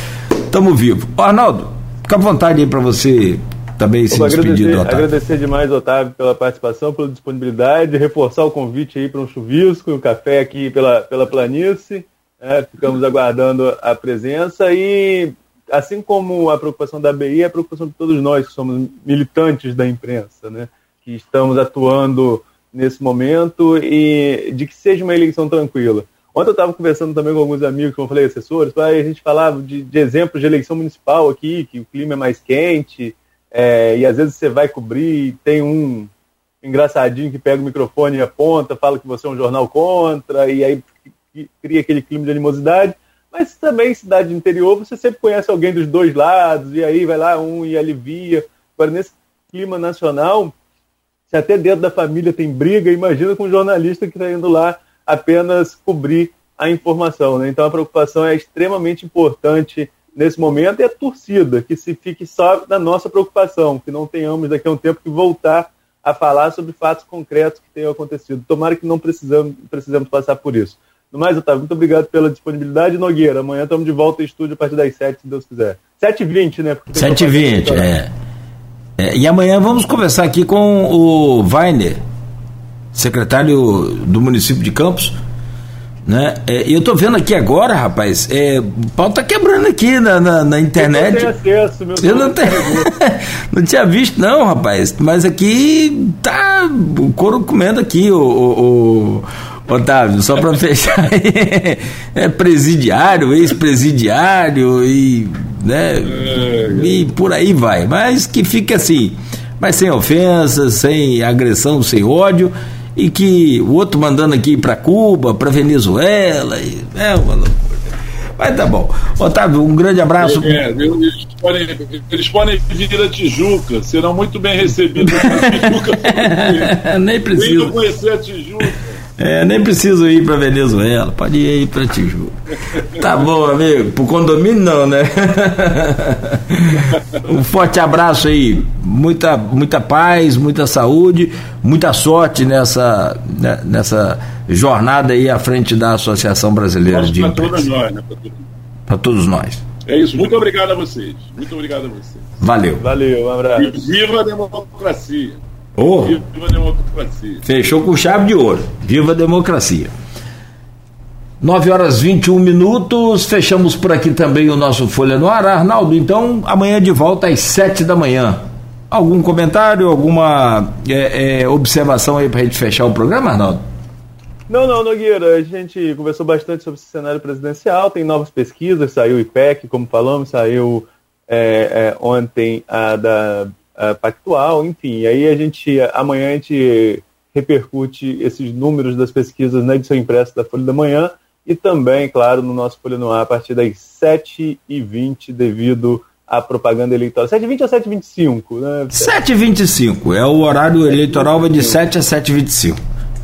estamos vivos. Arnaldo, fica à vontade aí para você também se despedir do Otávio. Agradecer demais, Otávio, pela participação, pela disponibilidade, reforçar o convite aí para um chuvisco, um café aqui pela, pela planície. É, ficamos aguardando a presença e assim como a preocupação da BI, é a preocupação de todos nós que somos militantes da imprensa, né? que estamos atuando nesse momento e de que seja uma eleição tranquila. Ontem eu estava conversando também com alguns amigos, como eu falei, assessores, a gente falava de, de exemplos de eleição municipal aqui, que o clima é mais quente, é, e às vezes você vai cobrir e tem um engraçadinho que pega o microfone e aponta, fala que você é um jornal contra, e aí cria aquele clima de animosidade. Mas também cidade de interior, você sempre conhece alguém dos dois lados, e aí vai lá um e alivia. Agora, nesse clima nacional, se até dentro da família tem briga, imagina com um jornalista que está indo lá apenas cobrir a informação. Né? Então a preocupação é extremamente importante nesse momento e a torcida, que se fique só na nossa preocupação, que não tenhamos daqui a um tempo que voltar a falar sobre fatos concretos que tenham acontecido. Tomara que não precisamos, precisamos passar por isso. No mais, Otávio, muito obrigado pela disponibilidade. Nogueira, amanhã estamos de volta em estúdio a partir das 7, se Deus quiser. 7h20, né? 7h20, é. é. E amanhã vamos conversar aqui com o Weiner, secretário do município de Campos. Né? É, eu tô vendo aqui agora, rapaz, é, o pau tá quebrando aqui na, na, na internet. Eu não tenho acesso, meu Eu não, tenho, não tinha visto, não, rapaz. Mas aqui tá o couro comendo aqui, o, o, o Otávio, só para fechar, é presidiário, ex-presidiário e né? É, e por aí vai. Mas que fique assim, mas sem ofensas, sem agressão, sem ódio, e que o outro mandando aqui para Cuba, para Venezuela, e, é uma loucura. Mas tá bom. Otávio, um grande abraço. É, é eles, podem, eles podem vir a Tijuca, serão muito bem recebidos na Tijuca. Nem preciso. conhecer a Tijuca. É, nem preciso ir para Venezuela, pode ir para Tijuca. Tá bom, amigo. Pro condomínio não, né? um forte abraço aí. Muita, muita paz, muita saúde, muita sorte nessa, né, nessa jornada aí à frente da Associação Brasileira de. Para todos nós, né? Para todos nós. É isso. Muito obrigado a vocês. Muito obrigado a vocês. Valeu. Valeu, um abraço. E viva a democracia. Oh, Viva a democracia. Fechou com chave de ouro. Viva a democracia. 9 horas 21 minutos. Fechamos por aqui também o nosso Folha no Ar. Arnaldo, então, amanhã de volta às 7 da manhã. Algum comentário, alguma é, é, observação aí para a gente fechar o programa, Arnaldo? Não, não, Nogueira. A gente conversou bastante sobre esse cenário presidencial. Tem novas pesquisas. Saiu o IPEC, como falamos, saiu é, é ontem a da uh, pactual, enfim. Aí a gente, amanhã a gente repercute esses números das pesquisas na edição impressa da Folha da Manhã e também, claro, no nosso Folha no Ar a partir das 7h20 devido à propaganda eleitoral. 7h20 ou 7h25? Né? 7h25, é o horário eleitoral vai de 7 a 7h25.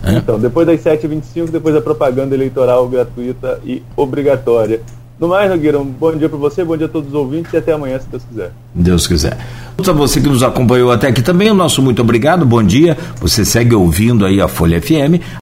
É. Então, depois das 7h25, depois a propaganda eleitoral gratuita e obrigatória. No mais, Nogueira, um bom dia para você, bom dia a todos os ouvintes e até amanhã, se Deus quiser. Deus quiser. A você que nos acompanhou até aqui também, o nosso muito obrigado, bom dia. Você segue ouvindo aí a Folha FM.